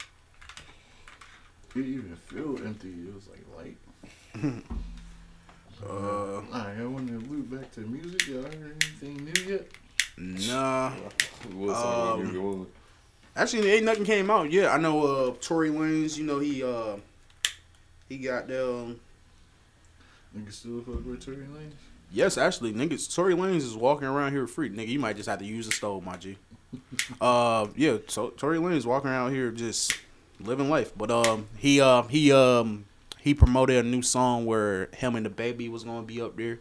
It didn't even feel empty. It was like light. [LAUGHS] Uh, Alright, I want to loop back to music. Y'all heard anything new yet? nah. We was talking about Um, Hugo Actually, ain't nothing came out yet. I know uh Tory Lanez, you know, he uh he got them Niggas still fuck with Tory Lanez? Yes, actually, niggas Tory Lanez is walking around here free. Nigga, you might just have to use the stove, my G. uh yeah, so Tory Lanez walking around here just living life. But um he uh he um he promoted a new song where him and the baby was gonna be up there.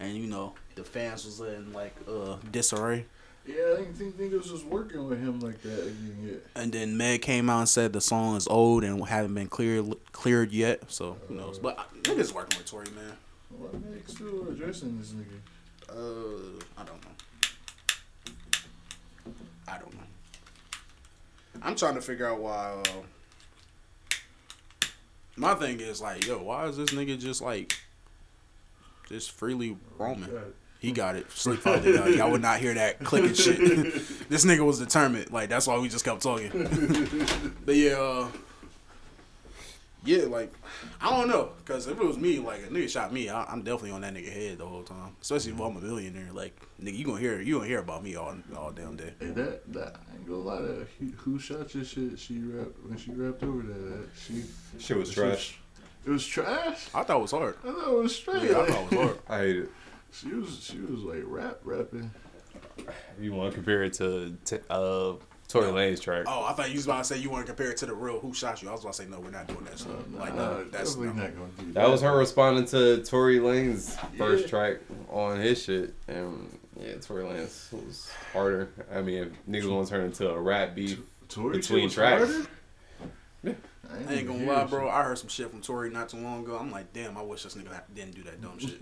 And you know, the fans was in like uh disarray. Yeah, I didn't think niggas was just working with him like that again yet. And then Meg came out and said the song is old and haven't been cleared cleared yet. So who knows? But uh, niggas working with Tory, man. Why Meg still addressing this nigga? Uh, I don't know. I don't know. I'm trying to figure out why. Uh, my thing is like, yo, why is this nigga just like, just freely roaming? He got it. Sleep finally done. Y'all would not hear that clicking shit. [LAUGHS] this nigga was determined. Like that's why we just kept talking. [LAUGHS] but yeah, uh, yeah, like I don't know, cause if it was me, like a nigga shot me, I, I'm definitely on that nigga head the whole time. Especially if I'm a millionaire. Like nigga, you gonna hear you gonna hear about me all all damn day. Hey, that that I ain't gonna lie. That who, who shot your shit? She rapped when she rapped over that. that she Shit was she- trash. It was trash. I thought it was hard. I thought it was straight. Yeah, I thought it was hard. [LAUGHS] I hate it. She was she was like rap rapping. You want to compare it to, to uh Tory Lanez track? Oh, I thought you was about to say you want to compare it to the real who shot you. I was about to say no, we're not doing that shit. Uh, like Nah, no, that's definitely no. not gonna do that. That was her responding to Tory Lanez first Yeah. track on his shit, and yeah, Tory Lanez was harder. I mean, if niggas want to turn into a rap beef, Tory between tracks. harder? Yeah. I I ain't gonna hear lie, shit. bro. I heard some shit from Tory not too long ago. I'm like, damn, I wish this nigga didn't do that dumb shit.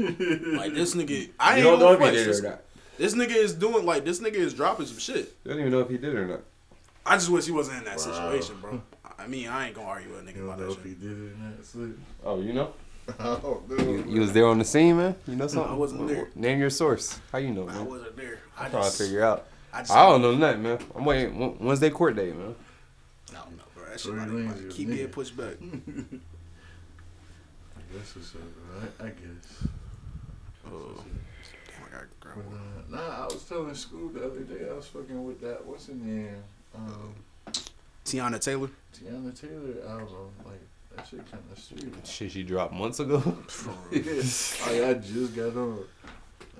like this nigga, I you ain't don't know gonna if he did This, or not. this nigga is doing like this nigga is dropping some shit. You don't even know if he did it or not. I just wish he wasn't in that Wow. situation, bro. [LAUGHS] I mean, I ain't gonna argue with a nigga You about don't that if he did it in that slip. Oh, you know, [LAUGHS] I don't you, you was there on the scene, man. You know something? I wasn't there. Name your source. How you know, I man? wasn't there. I I'm trying to figure out. I just, I don't know nothing, man. I'm waiting. Wednesday court date, man. I don't know, bro. That shit Tory might, Lanez might keep nigga. getting pushed back. [LAUGHS] I guess up, bro. I, I guess. Oh, damn, I gotta grab But, one. uh, nah, I was telling Scoob the other day I was fucking with that. What's her name? Um, Teyana Taylor. Teyana Taylor album. Like that shit kind of serious. Shit, she dropped months ago. [LAUGHS] like I just got on.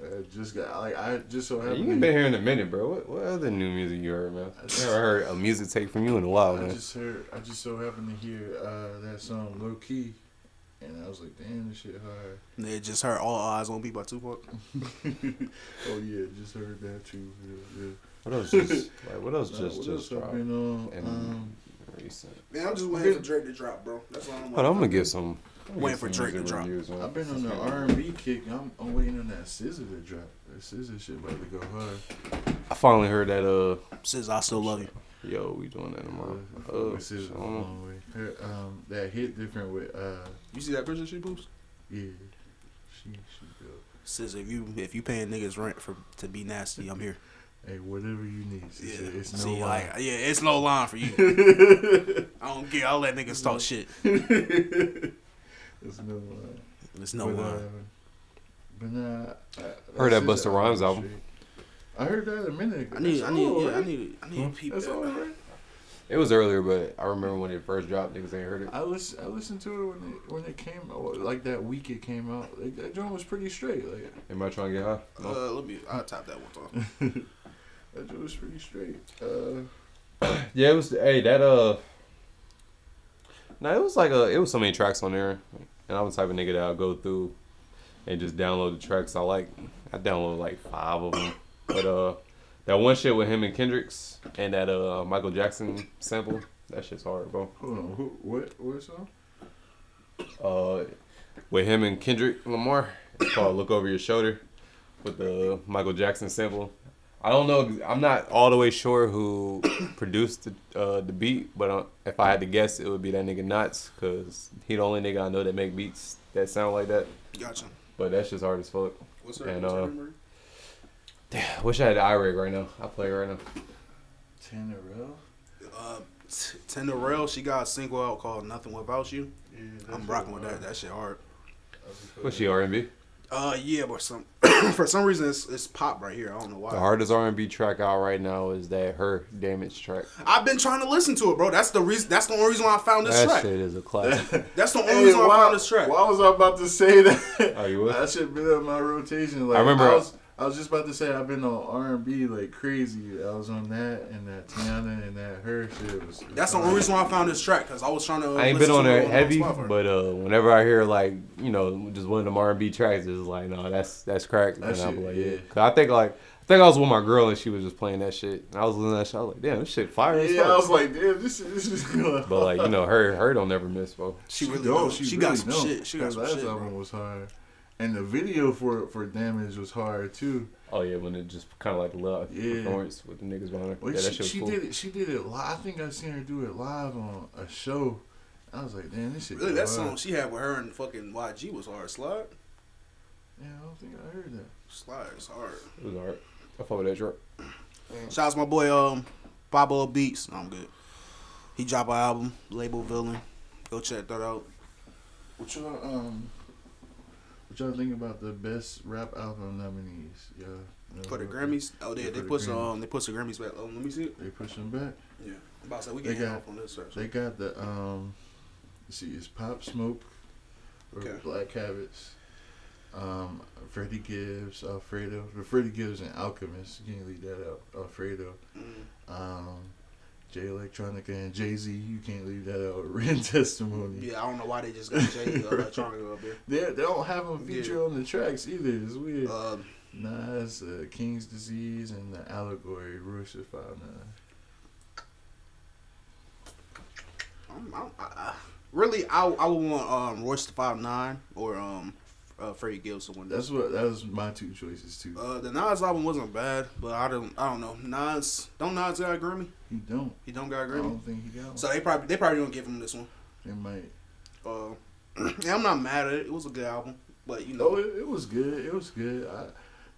I just got like I just so happened. you to- been here in a minute, bro. What, what other new music you heard, man? I never heard a music take from you in a while, I man. just heard. I just so happened to hear uh, that song "Low Key," and I was like, "Damn, this shit hard." They just heard All Eyes on Me by Tupac. [LAUGHS] oh yeah, just heard that too. Yeah, yeah. What else? [LAUGHS] Just like what else? Nah, Just what just else I've dropped been on? And- Um, recent. Man, I'm just waiting for Drake to drop, bro. That's all I'm Hold on, I'm gonna get some. I'm Waiting for some Drake to drop. I've been on the R and B kick. I'm, I'm waiting on that SZA to drop. That SZA shit about to go hard. I finally heard that. Uh, Says I still love you. yo, we doing that tomorrow. Uh, Uh, with scissor I a long way. Her, um, that hit different with uh, You see that picture she posted? yeah, she she built. Says if you if you paying niggas rent for to be nasty, I'm here. Hey, whatever you need. She Yeah, it's no see, lie. like yeah, it's no line for you. [LAUGHS] I don't care. I'll let niggas talk shit. [LAUGHS] it's no line. It's no but, line. uh, but nah, I, Heard that scissor Busta Rhymes album. straight. I heard that a minute ago. I need, That's I need, all yeah, I need, I need to peep That's that. all right. It was earlier, but I remember when it first dropped, niggas ain't heard it. I listen, I listened to it when it when it came out, like that week it came out. Like, that joint was pretty straight. Like Am I trying to get high? No. Uh, let me. I'll tap that one time. [LAUGHS] that joint was pretty straight. Uh, [COUGHS] Yeah, it was. Hey, that uh. No, it was like a. It was so many tracks on there, and I'm the type of nigga that I'll go through and just download the tracks I like. I downloaded like five of them, but uh, that one shit with him and Kendricks and that uh Michael Jackson sample, that shit's hard, bro. hold on, who, what what song? Uh, with him and Kendrick Lamar, it's called "Look Over Your Shoulder" with the Michael Jackson sample. I don't know. I'm not all the way sure who [COUGHS] produced the, uh, the beat, but uh, if I had to guess, it would be that nigga Nottz, cause he the only nigga I know that make beats that sound like that. Gotcha. But that's just hard as fuck. What's her, And, what's her uh, number? Damn, wish I had the iRig right now. I play right now. Tanerélle. Uh, T- Tender Rail, she got a single out called "Nothing Without You." Yeah, I'm rocking with that. That shit hard. What's she R&B? Uh, yeah, but some [CLEARS THROAT] for some reason it's, it's pop right here. I don't know why. The hardest R&B track out right now is that H.E.R. damage track. I've been trying to listen to it, bro. That's the reason. That's the only reason why I found this That track. shit is a classic. [LAUGHS] That's the only Hey, reason why I why, found this track. why was I about to say that? Oh, you was? [LAUGHS] That should been on my rotation. Like, I remember- I was, I was just about to say I've been on R and B like crazy. I was on that and that Teyana and that her shit was. That's the only reason why I found this track because I was trying to. I ain't been on to there heavy, Spotify. but uh, whenever I hear like you know just one of them R and B tracks, it's like no, that's that's crack. That and I'll shit, like, yeah. yeah. 'Cause I think like I think I was with my girl and she was just playing that shit. And I was listening to that shit. I was like, damn, this shit fire. Yeah, fuck. I was like, damn, this is this is going. but like you know, her her don't never miss, bro. she really don't. don't. She, got some don't. shit. She got Her some last shit. album Bro. was hard, and the video for for Damage was hard too. Oh yeah, when it just kind of like live Yeah. performance with the niggas behind her. Well, yeah, that she, shit was she cool. did it. She did it live. I think I seen her do it live on a show. I was like, damn, this shit. Really, go that hard. song she had with her and fucking YG was hard. Slide, Yeah, I don't think I heard that. slide is hard. It was hard. I fuck with that track. Shout out to my boy um Bobo Beats. I'm good. He dropped an album, label Villain. Go check that out. What y'all um? What y'all think about the best rap album nominees? Yeah. know For the Grammys, oh Yeah, they they the put some um they put some Grammys back. Oh, let me see it. They push them back. Yeah, I'm about to say we They can got- off on this. They got the um. Let's see, it's Pop Smoke, or Okay. Black Habits. Um, Freddie Gibbs, Alfredo. The Freddie Gibbs and Alchemist. You can't leave that out. Alfredo. Mm. Um, Jay Electronica and Jay Z. You can't leave that out. [LAUGHS] Written testimony. Yeah, I don't know why they just got Jay [LAUGHS] Electronica up here. They they don't have them feature Yeah. on the tracks either. It's weird. Um, Nas, uh, King's Disease, and the Allegory. Royce da Five Nine. I'm, I, really, I I would want um Royce Five Nine or um uh, Freddie Gibbs win. That's what that was my two choices too. Uh, the Nas album wasn't bad, but I don't I don't know. Nas don't Nas got a Grammy? He don't. He don't got a I Grammy. don't think he got one. So they probably they probably don't give him this one. It might. Uh, [CLEARS THROAT] I'm not mad at it. It was a good album, but you Oh, know, it, it was good. It was good. I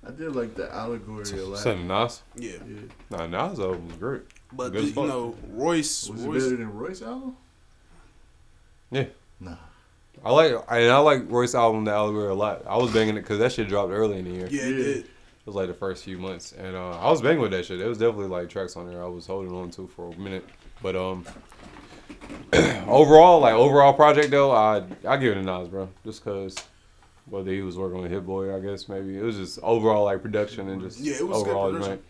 I did like the allegory a lot. Something Nas. yeah. Yeah. Nah, Nas album was great. But Good you fuck. know, Royce, Was it better than Royce album? Yeah. Nah. I like and I like Royce album, The Allegory, a lot. I was banging it because that shit dropped early in the year. yeah, it Yeah. did. It was like the first few months, and uh, I was banging with that shit. There was definitely like tracks on there I was holding on to for a minute, but um, [CLEARS THROAT] overall, like overall project though, I I give it to Nas, bro, just cause whether he was working with Hit Boy, I guess maybe it was just overall like production and just Yeah, it was good overall joint.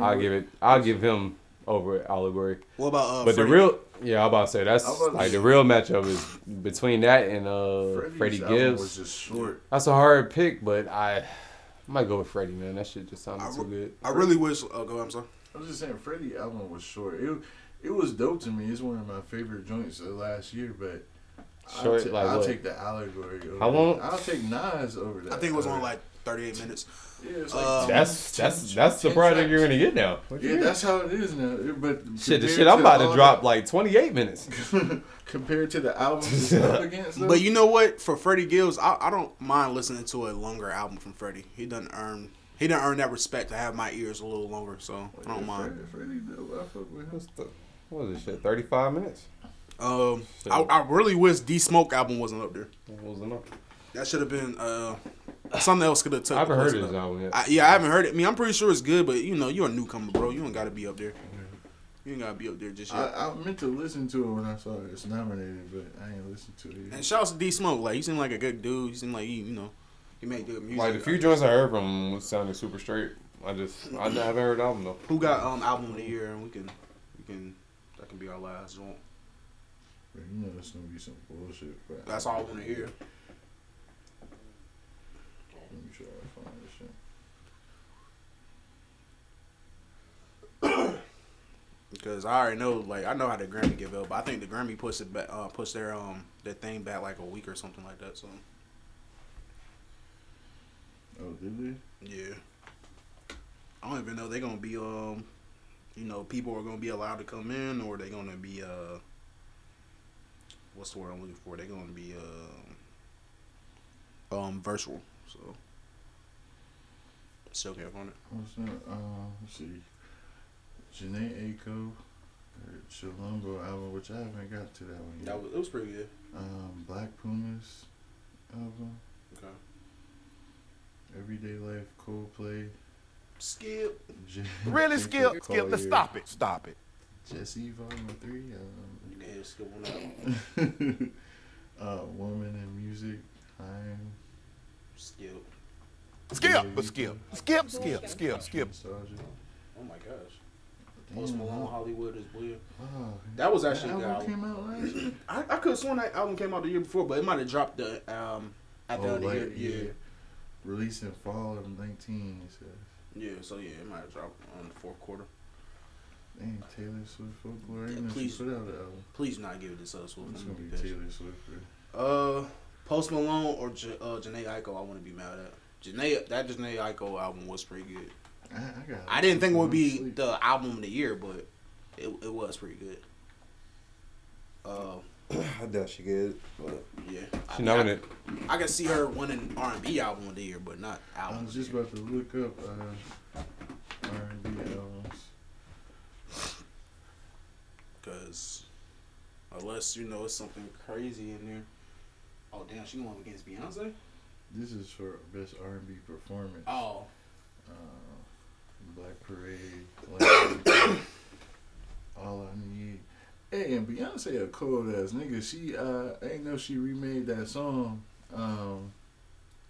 I give it, I give him over Allegory, What about uh? but Freddie? the real, yeah, I'm about to say that's to like the real matchup is between that and uh Freddie Gibbs. was just short. That's a hard pick, but I, I might go with Freddie, man. That shit just sounded I too good. I really wish. Uh, go. I'm sorry. I was just saying, Freddie album was short. It it was dope to me. It's one of my favorite joints of last year, but. Short, I'll, ta- like I'll take the allegory. Over How long- I'll take Nas over that. I think it was Or- only like 38 minutes. Yeah, it's um, That's 10 that's that's the 10 project tracks. you're gonna get now. What Yeah, mean? that's how it is now. But shit. The shit I'm about to drop the- like 28 minutes. [LAUGHS] compared to the albums it's up against. though, But you know what? For Freddie Gibbs, I, I don't mind listening to a longer album from Freddie. He doesn't earn he doesn't earn that respect to have my ears a little longer, so I don't mind. Freddie, Freddie, dope. I fuck with him. What's the what was this shit? 35 minutes. Um, I, I really wish D Smoke album wasn't up there. What was enough? That should have been uh something else could have took. I haven't heard place of this of that. album yet. I, yeah, I haven't heard it. I mean, I'm pretty sure it's good, but you know, you're a newcomer, bro. You don't got to be up there. You ain't gotta be up there just yet. I, I meant to listen to it when I saw it. It's nominated, but I ain't listened to it. and Yet. shout out to D Smoke. Like he seemed like a good dude. He seemed like he, you know, he made good music. Like the few joints I heard from him was sounding super straight. I just I haven't heard the album though. Who got um album of the year? And we can, we can, that can be our last joint. You know that's gonna be some bullshit. But That's all I want to hear. Let me try to find this shit. Because I already know, like I know how the Grammy give up, but I think the Grammy puts it back, uh, puts their um their thing back like a week or something like that. So Oh, did they? yeah, I don't even know they're gonna be um, you know, people are gonna be allowed to come in, or they're gonna be uh, what's the word I'm looking for? They're gonna be uh, um virtual. So still can't find it. What's that? Um, let's see. Jhené Aiko, her Chilombo album, which I haven't got to that one yet. That was it was pretty good. um, Black Pumas album, Okay. Everyday Life, Coldplay. Skip. J- [LAUGHS] Really, [LAUGHS] Skip? Collier, Skip, let's stop it. Stop it. Djesse Volume Three. Um, You can hit skip on that. Um, [LAUGHS] uh, Woman in Music. I'm Skip. Skip, but skip. Skip, skip, skip, skip. Nostalgia. Oh my gosh. Post Malone. Hollywood is weird. Oh, That was actually a good album album. came out last year. I, I could have sworn that album came out the year before, but it might have dropped the um at the Oh, end of the year. Yeah. yeah. Released in fall of 19. It says. yeah, So yeah, it might have dropped on the fourth quarter. Dang, Taylor Swift folklore. Yeah, Yeah, please. please put out an album. Please not give it to Sus Swift. It's I'm gonna gonna be be Taylor. Swift. Bro. Uh, Post Malone or J- uh, Jhené Aiko, I want to be mad at. Jhené, that Jhené Aiko album was pretty good. I, I got. I didn't think it would be Sleep. the album of the year, but it, it was pretty good. Uh, [CLEARS THROAT] I doubt she good, but yeah. she I, nominated. I, I can see her winning R and B album of the year, but not albums. I was just about to look up uh, R&B albums. Cause unless you know it's something crazy in there. Oh damn, she going against Beyonce. This is for best R&B performance. Oh, Uh, Black Parade, Like, All I Need. Hey, and Beyonce a cold ass nigga. She uh, I ain't know she remade that song. Um,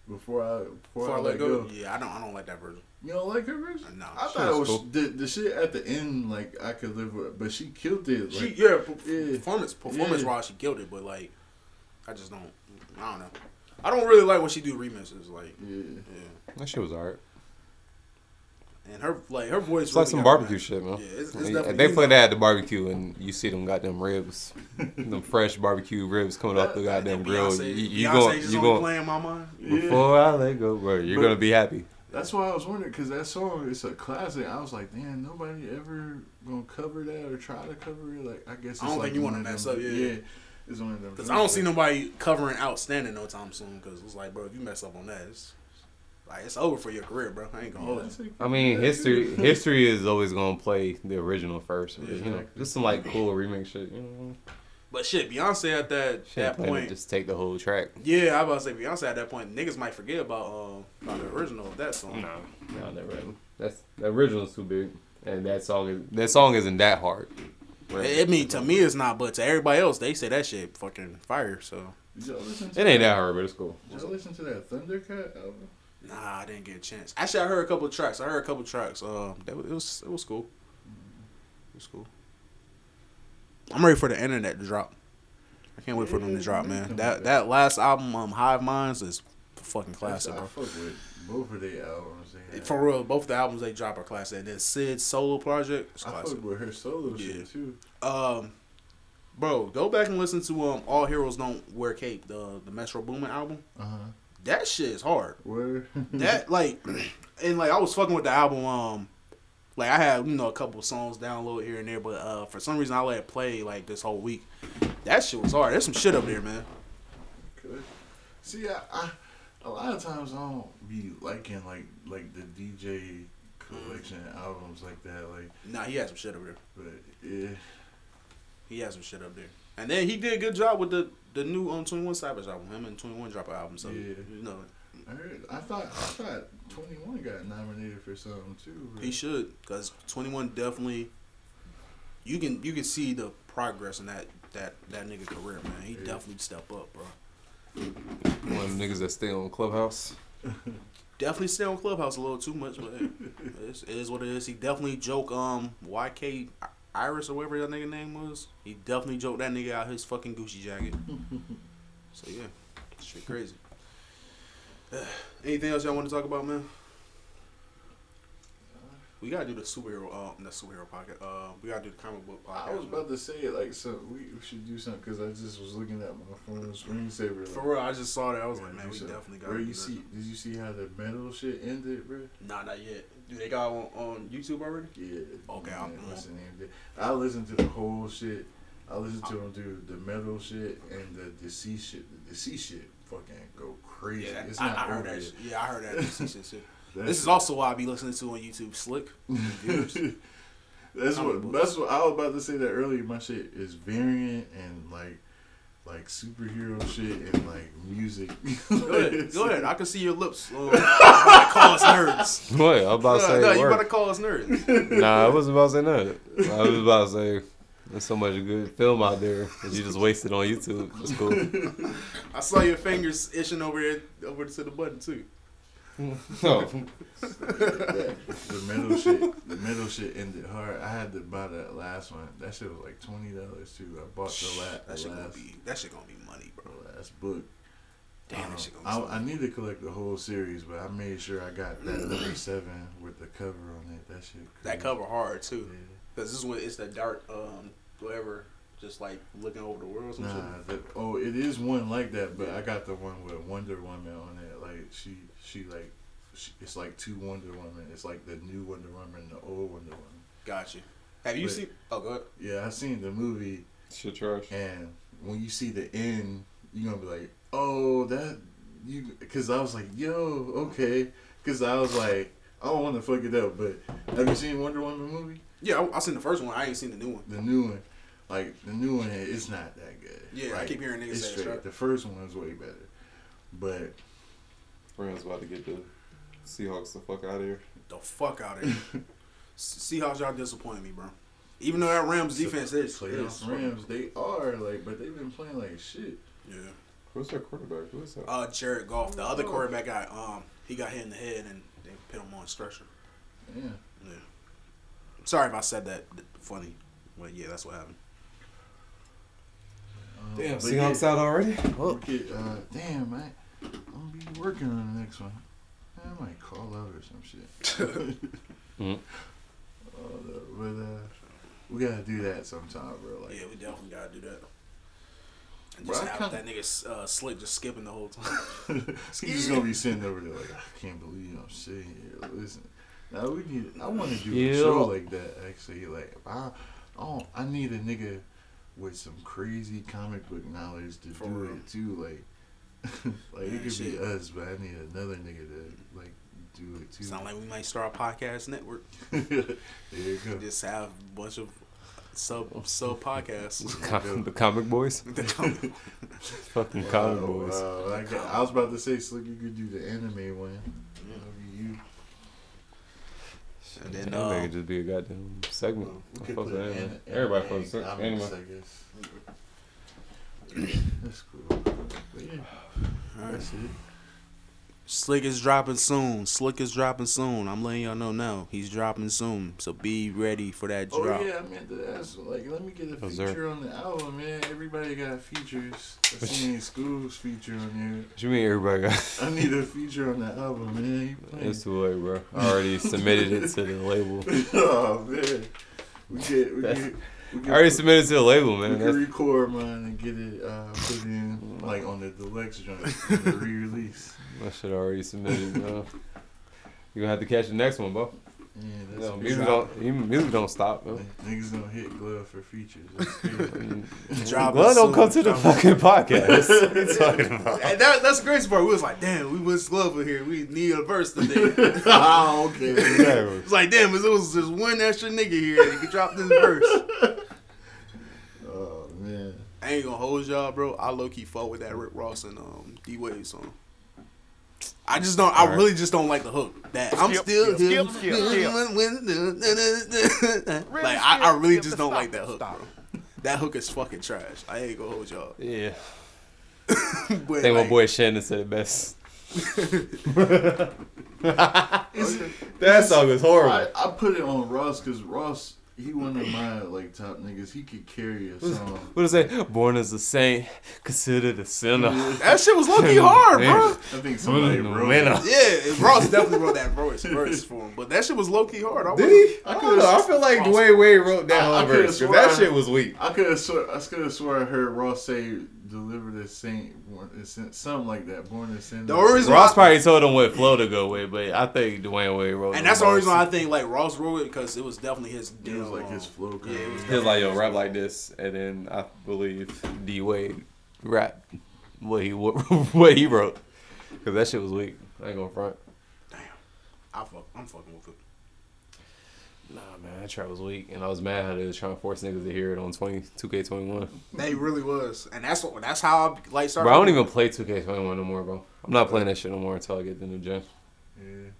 before I before, before I let go. Yeah, I don't. I don't like that version. You don't like her version? No. I thought it was was cool. the the shit at the end. Like I could live with, but she killed it. She yeah, per- yeah. performance performance Yeah. wise, she killed it. But like, I just don't. I don't know. I don't really like when she do remixes. Like, yeah. yeah, That shit was alright. and her like her voice. It's like some barbecue match. shit, man. Yeah, it's, it's They- definitely they you play that at the barbecue, and you see them goddamn ribs, [LAUGHS] them fresh barbecue ribs coming off the goddamn grill. Beyonce, You, you Beyonce going, you only going playing my mind. Yeah. before I let go, bro. You're But- gonna be happy. That's why I was wondering because that song is a classic. I was like, damn, nobody ever gonna cover that or try to cover it. Like, I guess it's I don't like think you wanna of mess up, yeah. yeah, it's one of them. Because I don't see nobody covering outstanding no time soon. Because it's like, bro, if you mess up on that, it's like it's over for your career, bro. I ain't gonna hold you. I mean, history history is always gonna play the original first. but, you know, Exactly. just some like cool remix shit. You know, But shit, Beyonce at that shit that point, just take the whole track. yeah, I was about to say Beyonce at that point, niggas might forget about um about the original of that song. No, no, never. That's the original's too big, and that song is that song isn't that hard. I I mean, to me, it's not, but to everybody else, they say that shit fucking fire. So, Did y'all listen to It ain't that hard, but it's cool. Did y'all listen to that Thundercat album? nah, I didn't get a chance. Actually, I heard a couple of tracks. I heard a couple of tracks. Um, that was, it was it was cool. It was cool. I'm ready for the internet to drop. I can't wait for them to drop, man. That that last album, um, Hive Minds, is fucking classic, I bro. fuck with both of their albums. They. For real, both the albums they drop are classic. And then Syd's solo project is I classic. fuck with her solo Yeah. shit too. Um, bro, go back and listen to um All Heroes Don't Wear Cape, the the Metro Boomin album. Uh huh. That shit is hard. Where? [LAUGHS] That like, [CLEARS THROAT] and like I was fucking with the album. Um, like I had you know a couple songs downloaded here and there, but uh for some reason I let it play like this whole week. That shit was hard. There's some shit up there, man. Good. See, I, I a lot of times I don't be liking like like the DJ collection albums like that. Like, Nah, he had some shit up there. but yeah, He had some shit up there. And then he did a good job with the the new um Twenty One Savage album. Him and Twenty One drop an album, so Yeah. you know I heard. I thought I thought Twenty One got nominated for something too. bro. he should because Twenty One definitely you can you can see the progress in that that that nigga career, man. He definitely step up, bro. One of the niggas that stay on Clubhouse. [LAUGHS] Definitely stay on Clubhouse a little too much, but hey, [LAUGHS] it's, it is what it is. He definitely joke um YK Iris or whatever that nigga name was. He definitely joked that nigga out his fucking Gucci jacket. [LAUGHS] so yeah, shit crazy. [SIGHS] anything else y'all want to talk about, man? We gotta do the superhero, uh, the superhero podcast. Uh, we gotta do the comic book podcast. I was about to say it like so. We, we should do something because I just was looking at my phone screensaver. Like, For real, I just saw that. I was like, man, we so- definitely got. To you see? Did you see how the metal shit ended, bro? Nah, not yet. Do they got on, on YouTube already? Yeah. Okay, man, I'm- what's the name? of it? I listened to the whole shit. I listened to them do the metal shit and the DCeased shit. The DCeased shit fucking go crazy. Yeah, it's I, not I heard that. Shit. Yeah, I heard that. This shit. [LAUGHS] That's- This is also why I be listening to on YouTube. Slikk. [LAUGHS] [LAUGHS] That's what that's what I was about to say that earlier. My shit is variant and like like superhero shit and like music. Go [LAUGHS] ahead. Go ahead. I can see your lips. Um, you about to call us nerds. What? I'm about to No, say no, you word. about to call us nerds. Nah, I wasn't about to say nothing. I was about to say there's so much good film out there that you just wasted on YouTube. That's cool. I saw your fingers itching over here, over to the button too. [LAUGHS] No. the middle shit, the middle shit ended hard. I had to buy that last one. That shit was like twenty dollars too. I bought the, la- That the shit gonna last, be. That shit gonna be money, bro. the last book. Damn, Um, that shit gonna be. I, I need to collect the whole series, but I made sure I got that number seven with the cover on it. That shit. that cover hard too, Yeah. because this one it's the dark, um, whatever, just like looking over the world. or Some shit. Nah, the, oh, it is one like that, but I got the one with Wonder Woman on it. Like she, she like, she, it's like two Wonder Woman. It's like the new Wonder Woman, and the old Wonder Woman. Got you. Have you But- seen? Oh, go ahead. Yeah, I seen the movie, Shit trash. and when you see the end, you're gonna be like, oh, that you, because I was like, yo, okay, because I was like, I don't want to fuck it up, but have you seen Wonder Woman movie? Yeah, I, I seen the first one. I ain't seen the new one. The new one, like the new one, it's not that good. Yeah, I keep hearing niggas it's say it's straight. right. The first one was way better, but Rams about to get the Seahawks the fuck out of here. The fuck out of here. [LAUGHS] Seahawks, y'all disappointed me, bro. Even though that Rams defense is, is playoff Rams, they are like, but they've been playing like shit. yeah. Who's their quarterback? Who is that? Uh, Jared Goff, the other quarterback guy, um, he got hit in the head and they put him on stretcher. Yeah. Yeah. Sorry if I said that funny, but yeah, that's what happened. Um, Damn, Seahawks yeah, out already? Okay, uh, damn, man. I'm gonna be working on the next one. I might call out or some shit. Uh, but uh, we gotta do that sometime, bro. Like, Yeah, we definitely gotta do that. And Bro, just I have kinda- that nigga uh, Slikk just skipping the whole time. [LAUGHS] [LAUGHS] he's just gonna be sitting over there like, I can't believe I'm sitting here. Listen, now we need. I want to do Yeah. a show like that. Actually, like, I, oh, I need a nigga with some crazy comic book knowledge to For do real. it too. Like, [LAUGHS] like Man, it could shit. be us, but I need another nigga to like do it too. Sound like we might start a podcast network. [LAUGHS] there you go. Just have a bunch of sub sub podcasts. Com- the comic boys? [LAUGHS] The comic- Fucking comic boys. wow. I, got- I was about to say, Slikk, you could do the anime one. That'd be you. and then That may uh, just be a goddamn segment. We I could fuck put with an anime. an- Everybody anime fucks with comics, anime. I guess. That's cool. Yeah, alright. that's it. Slikk is dropping soon. Slikk is dropping soon. I'm letting y'all know now. He's dropping soon. So be ready for that Oh drop. yeah, I meant to ask. Like, let me get a Yes, feature sir. on the album, man. Everybody got features. I seen Scoob's feature on What you mean everybody got. [LAUGHS] I need a feature on the album, man. It's too late, bro. I already submitted it to the label. [LAUGHS] oh man, we get we That's- get. We I already submitted to the label, We man. can That's, record mine and get it uh, put in like on the deluxe joint, the re-release. [LAUGHS] that shit already submitted, bro. You gonna have to catch the next one, bro. Yeah, that's No, crazy. music don't, even music don't stop, bro. Niggas gonna hit glove for features. That's. Drop Well, don't come to the fucking podcast. [LAUGHS] what you talking about? And that, that's the crazy part. We was like, damn, we was Glover here. We need a verse today. oh, [LAUGHS] okay. Exactly. it's like, damn, it was just one extra nigga here that could drop this verse. [LAUGHS] Oh man. I ain't gonna hold y'all, bro. I low key fought with that Rick Ross and um, D Wade song. I just don't. I Alright. really just don't like the hook. That I'm still skip, here. skip, skip, [LAUGHS] Like I, I really just don't stop, like that hook. stop. Bro. That hook is fucking trash. I ain't gonna hold y'all. Yeah. [LAUGHS] But I think like, my boy Shannon said it best. [LAUGHS] that song is horrible. I, I put it on Ross because Ross, he one of my like top niggas. He could carry a song. what is it? Born as a saint, considered a sinner. that shit was low key hard, bro. I think somebody wrote Winner. it. Yeah, Ross [LAUGHS] definitely wrote that verse, verse for him, but that shit was low key hard. I Did he? I, I don't know. I feel like Dwyane Wade wrote that I- I whole could've verse because swore- that shit was weak. I could have swore. I could have swore I heard Ross say "deliver the saint," born, a sin- something like that. Born to sin. The only reason Ross why- probably told him what flow to go with, but I think Dwyane Wade wrote. And that's the only reason why I think like Ross wrote it because it was definitely his. It was like his flow. Yeah, it was He was like, yo, rap like this, and then I believe D Wade rap what he [LAUGHS] what he wrote, because that shit was weak. I ain't gonna front. Damn, I fuck, I'm fucking with it. Man, that track was weak, and I was mad how they was trying to force niggas to hear it on 20, 2K21. They really was, and that's what that's how I like started. Bro, I don't even play 2K21 no more, bro. I'm not playing that shit no more until I get the new gen. Yeah.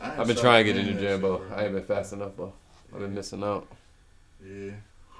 I've been trying to get the new gen, bro. bro. I ain't been fast enough, bro. I've been missing out. Yeah.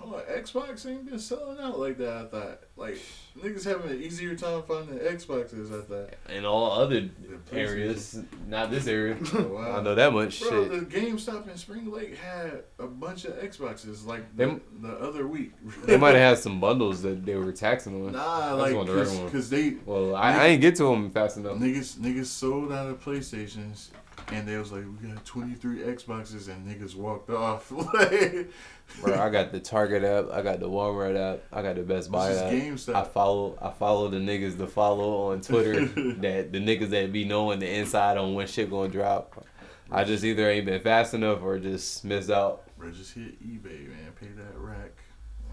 Hold on, Xbox ain't been selling out like that. I thought like niggas having an easier time finding Xboxes. I thought. In all other areas, not this area. [LAUGHS] Wow. I know that much Bro, shit. the GameStop in Spring Lake had a bunch of Xboxes like the, the other week. [LAUGHS] They might have had [LAUGHS] some bundles that they were taxing on. Nah, That's like of the because they Well, I, I ain't get to them fast enough. niggas niggas sold out of PlayStations and they was like we got 23 Xboxes and niggas walked off. [LAUGHS] Bro, I got the Target app, I got the Walmart app, I got the Best Buy this is app. GameStop. I follow I follow the niggas to follow on Twitter [LAUGHS] that the niggas that be knowing the inside on when shit gonna drop. I just either ain't been fast enough or just missed out. Bro, just hit eBay, man. Pay that rack.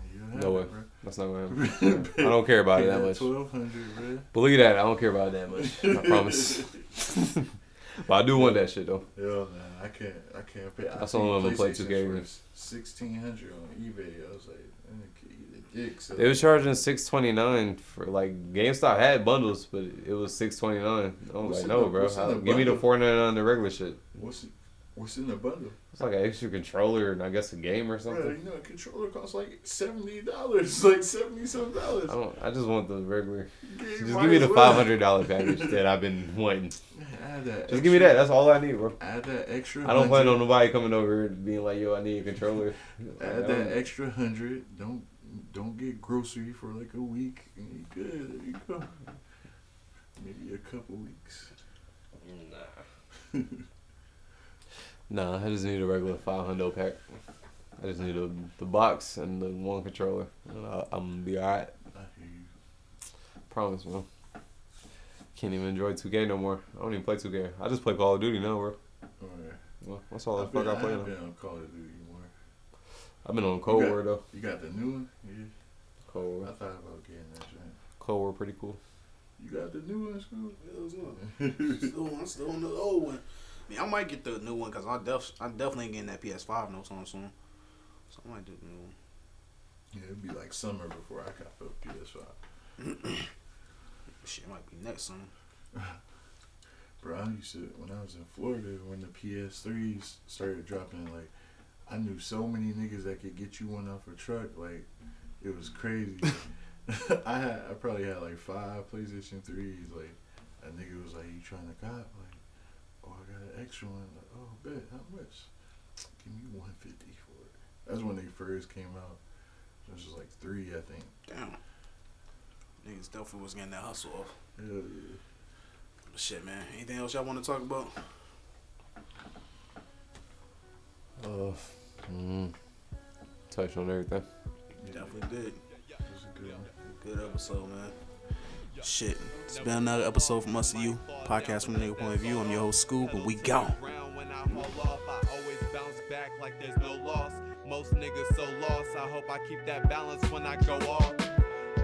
and you'll have No way. bro. That's not gonna [LAUGHS] happen. I don't care about it that much. Twelve hundred, bro. Believe that, I don't care about it that much. I promise. But I do want that shit though. Hell nah, I can't. I can't pay. I That's seen one I'm gonna play 2K for Sixteen hundred on eBay. I was like, I could eat a dick. So They was charging six twenty nine for like GameStop had bundles, but it was six twenty nine. I was What's like, no, the- bro, give me the four ninety nine the regular shit. what's what's in the bundle? It's like an extra controller and I guess a game or something. you know, a controller costs like seventy dollars, [LAUGHS] like seventy some dollars. I don't. I just want the regular. Yeah, Just give me the well. five hundred dollar [LAUGHS] package that I've been wanting. Add that. Just give me that. That's all I need, bro. Add that extra. I don't plan on nobody coming over and being like, "Yo, I need a controller." [LAUGHS] Add that extra hundred. Don't don't get grocery for like a week. And you good. There you go. Maybe a couple weeks. Nah, I just need a regular five hundred pack. I just need a, the box and the one controller. And I, I'm gonna be alright. I hear you. Promise, man. Can't even enjoy 2K no more. I don't even play 2K. I just play Call of Duty now, bro. Oh, alright. Well, that's all the I've fuck been, I play haven't now. been on Call of Duty more. I've been on Cold You got- War though. You got the new one? Yeah. Cold War. I thought about getting that joint. Cold War pretty cool. You got the new one, Scoob? [LAUGHS] Still, I'm still on the old one. I I might get the new one because I def I definitely getting that PS5 no time soon. So I might do the new one. Yeah, it'd be like summer before I got the PS5. [COUGHS] Shit might be next summer. [LAUGHS] Bro, I used to when I was in Florida when the PS3s started dropping. Like, I knew so many niggas that could get you one off a truck. Like, it was crazy. [LAUGHS] I had I probably had like five PlayStation threes. Like, a nigga was like, "You trying to cop?" Like, "Oh, I got an extra one." Like, "Oh, bet how much?" Give me one fifty for it. That's when they first came out. It was just like three, I think. Damn. Niggas definitely was getting that hustle off. Hell yeah. Shit, man. Anything else y'all want to talk about? Uh, mm, touched on everything. Definitely did. It was a good one. Good episode, man. Shit. It's been another episode from us to you. Podcast from the nigga point of view. I'm your host, Scoob, and we gone. Most niggas so lost, I hope I keep that balance when I go off.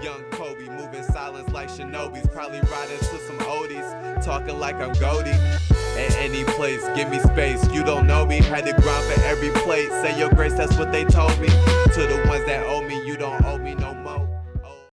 Young Kobe moving silence like Shinobi's, probably riding to some oldies, talking like I'm Goldie. At any place, give me space. You don't know me, had to grind for every plate. Say your grace, that's what they told me. To the ones that owe me.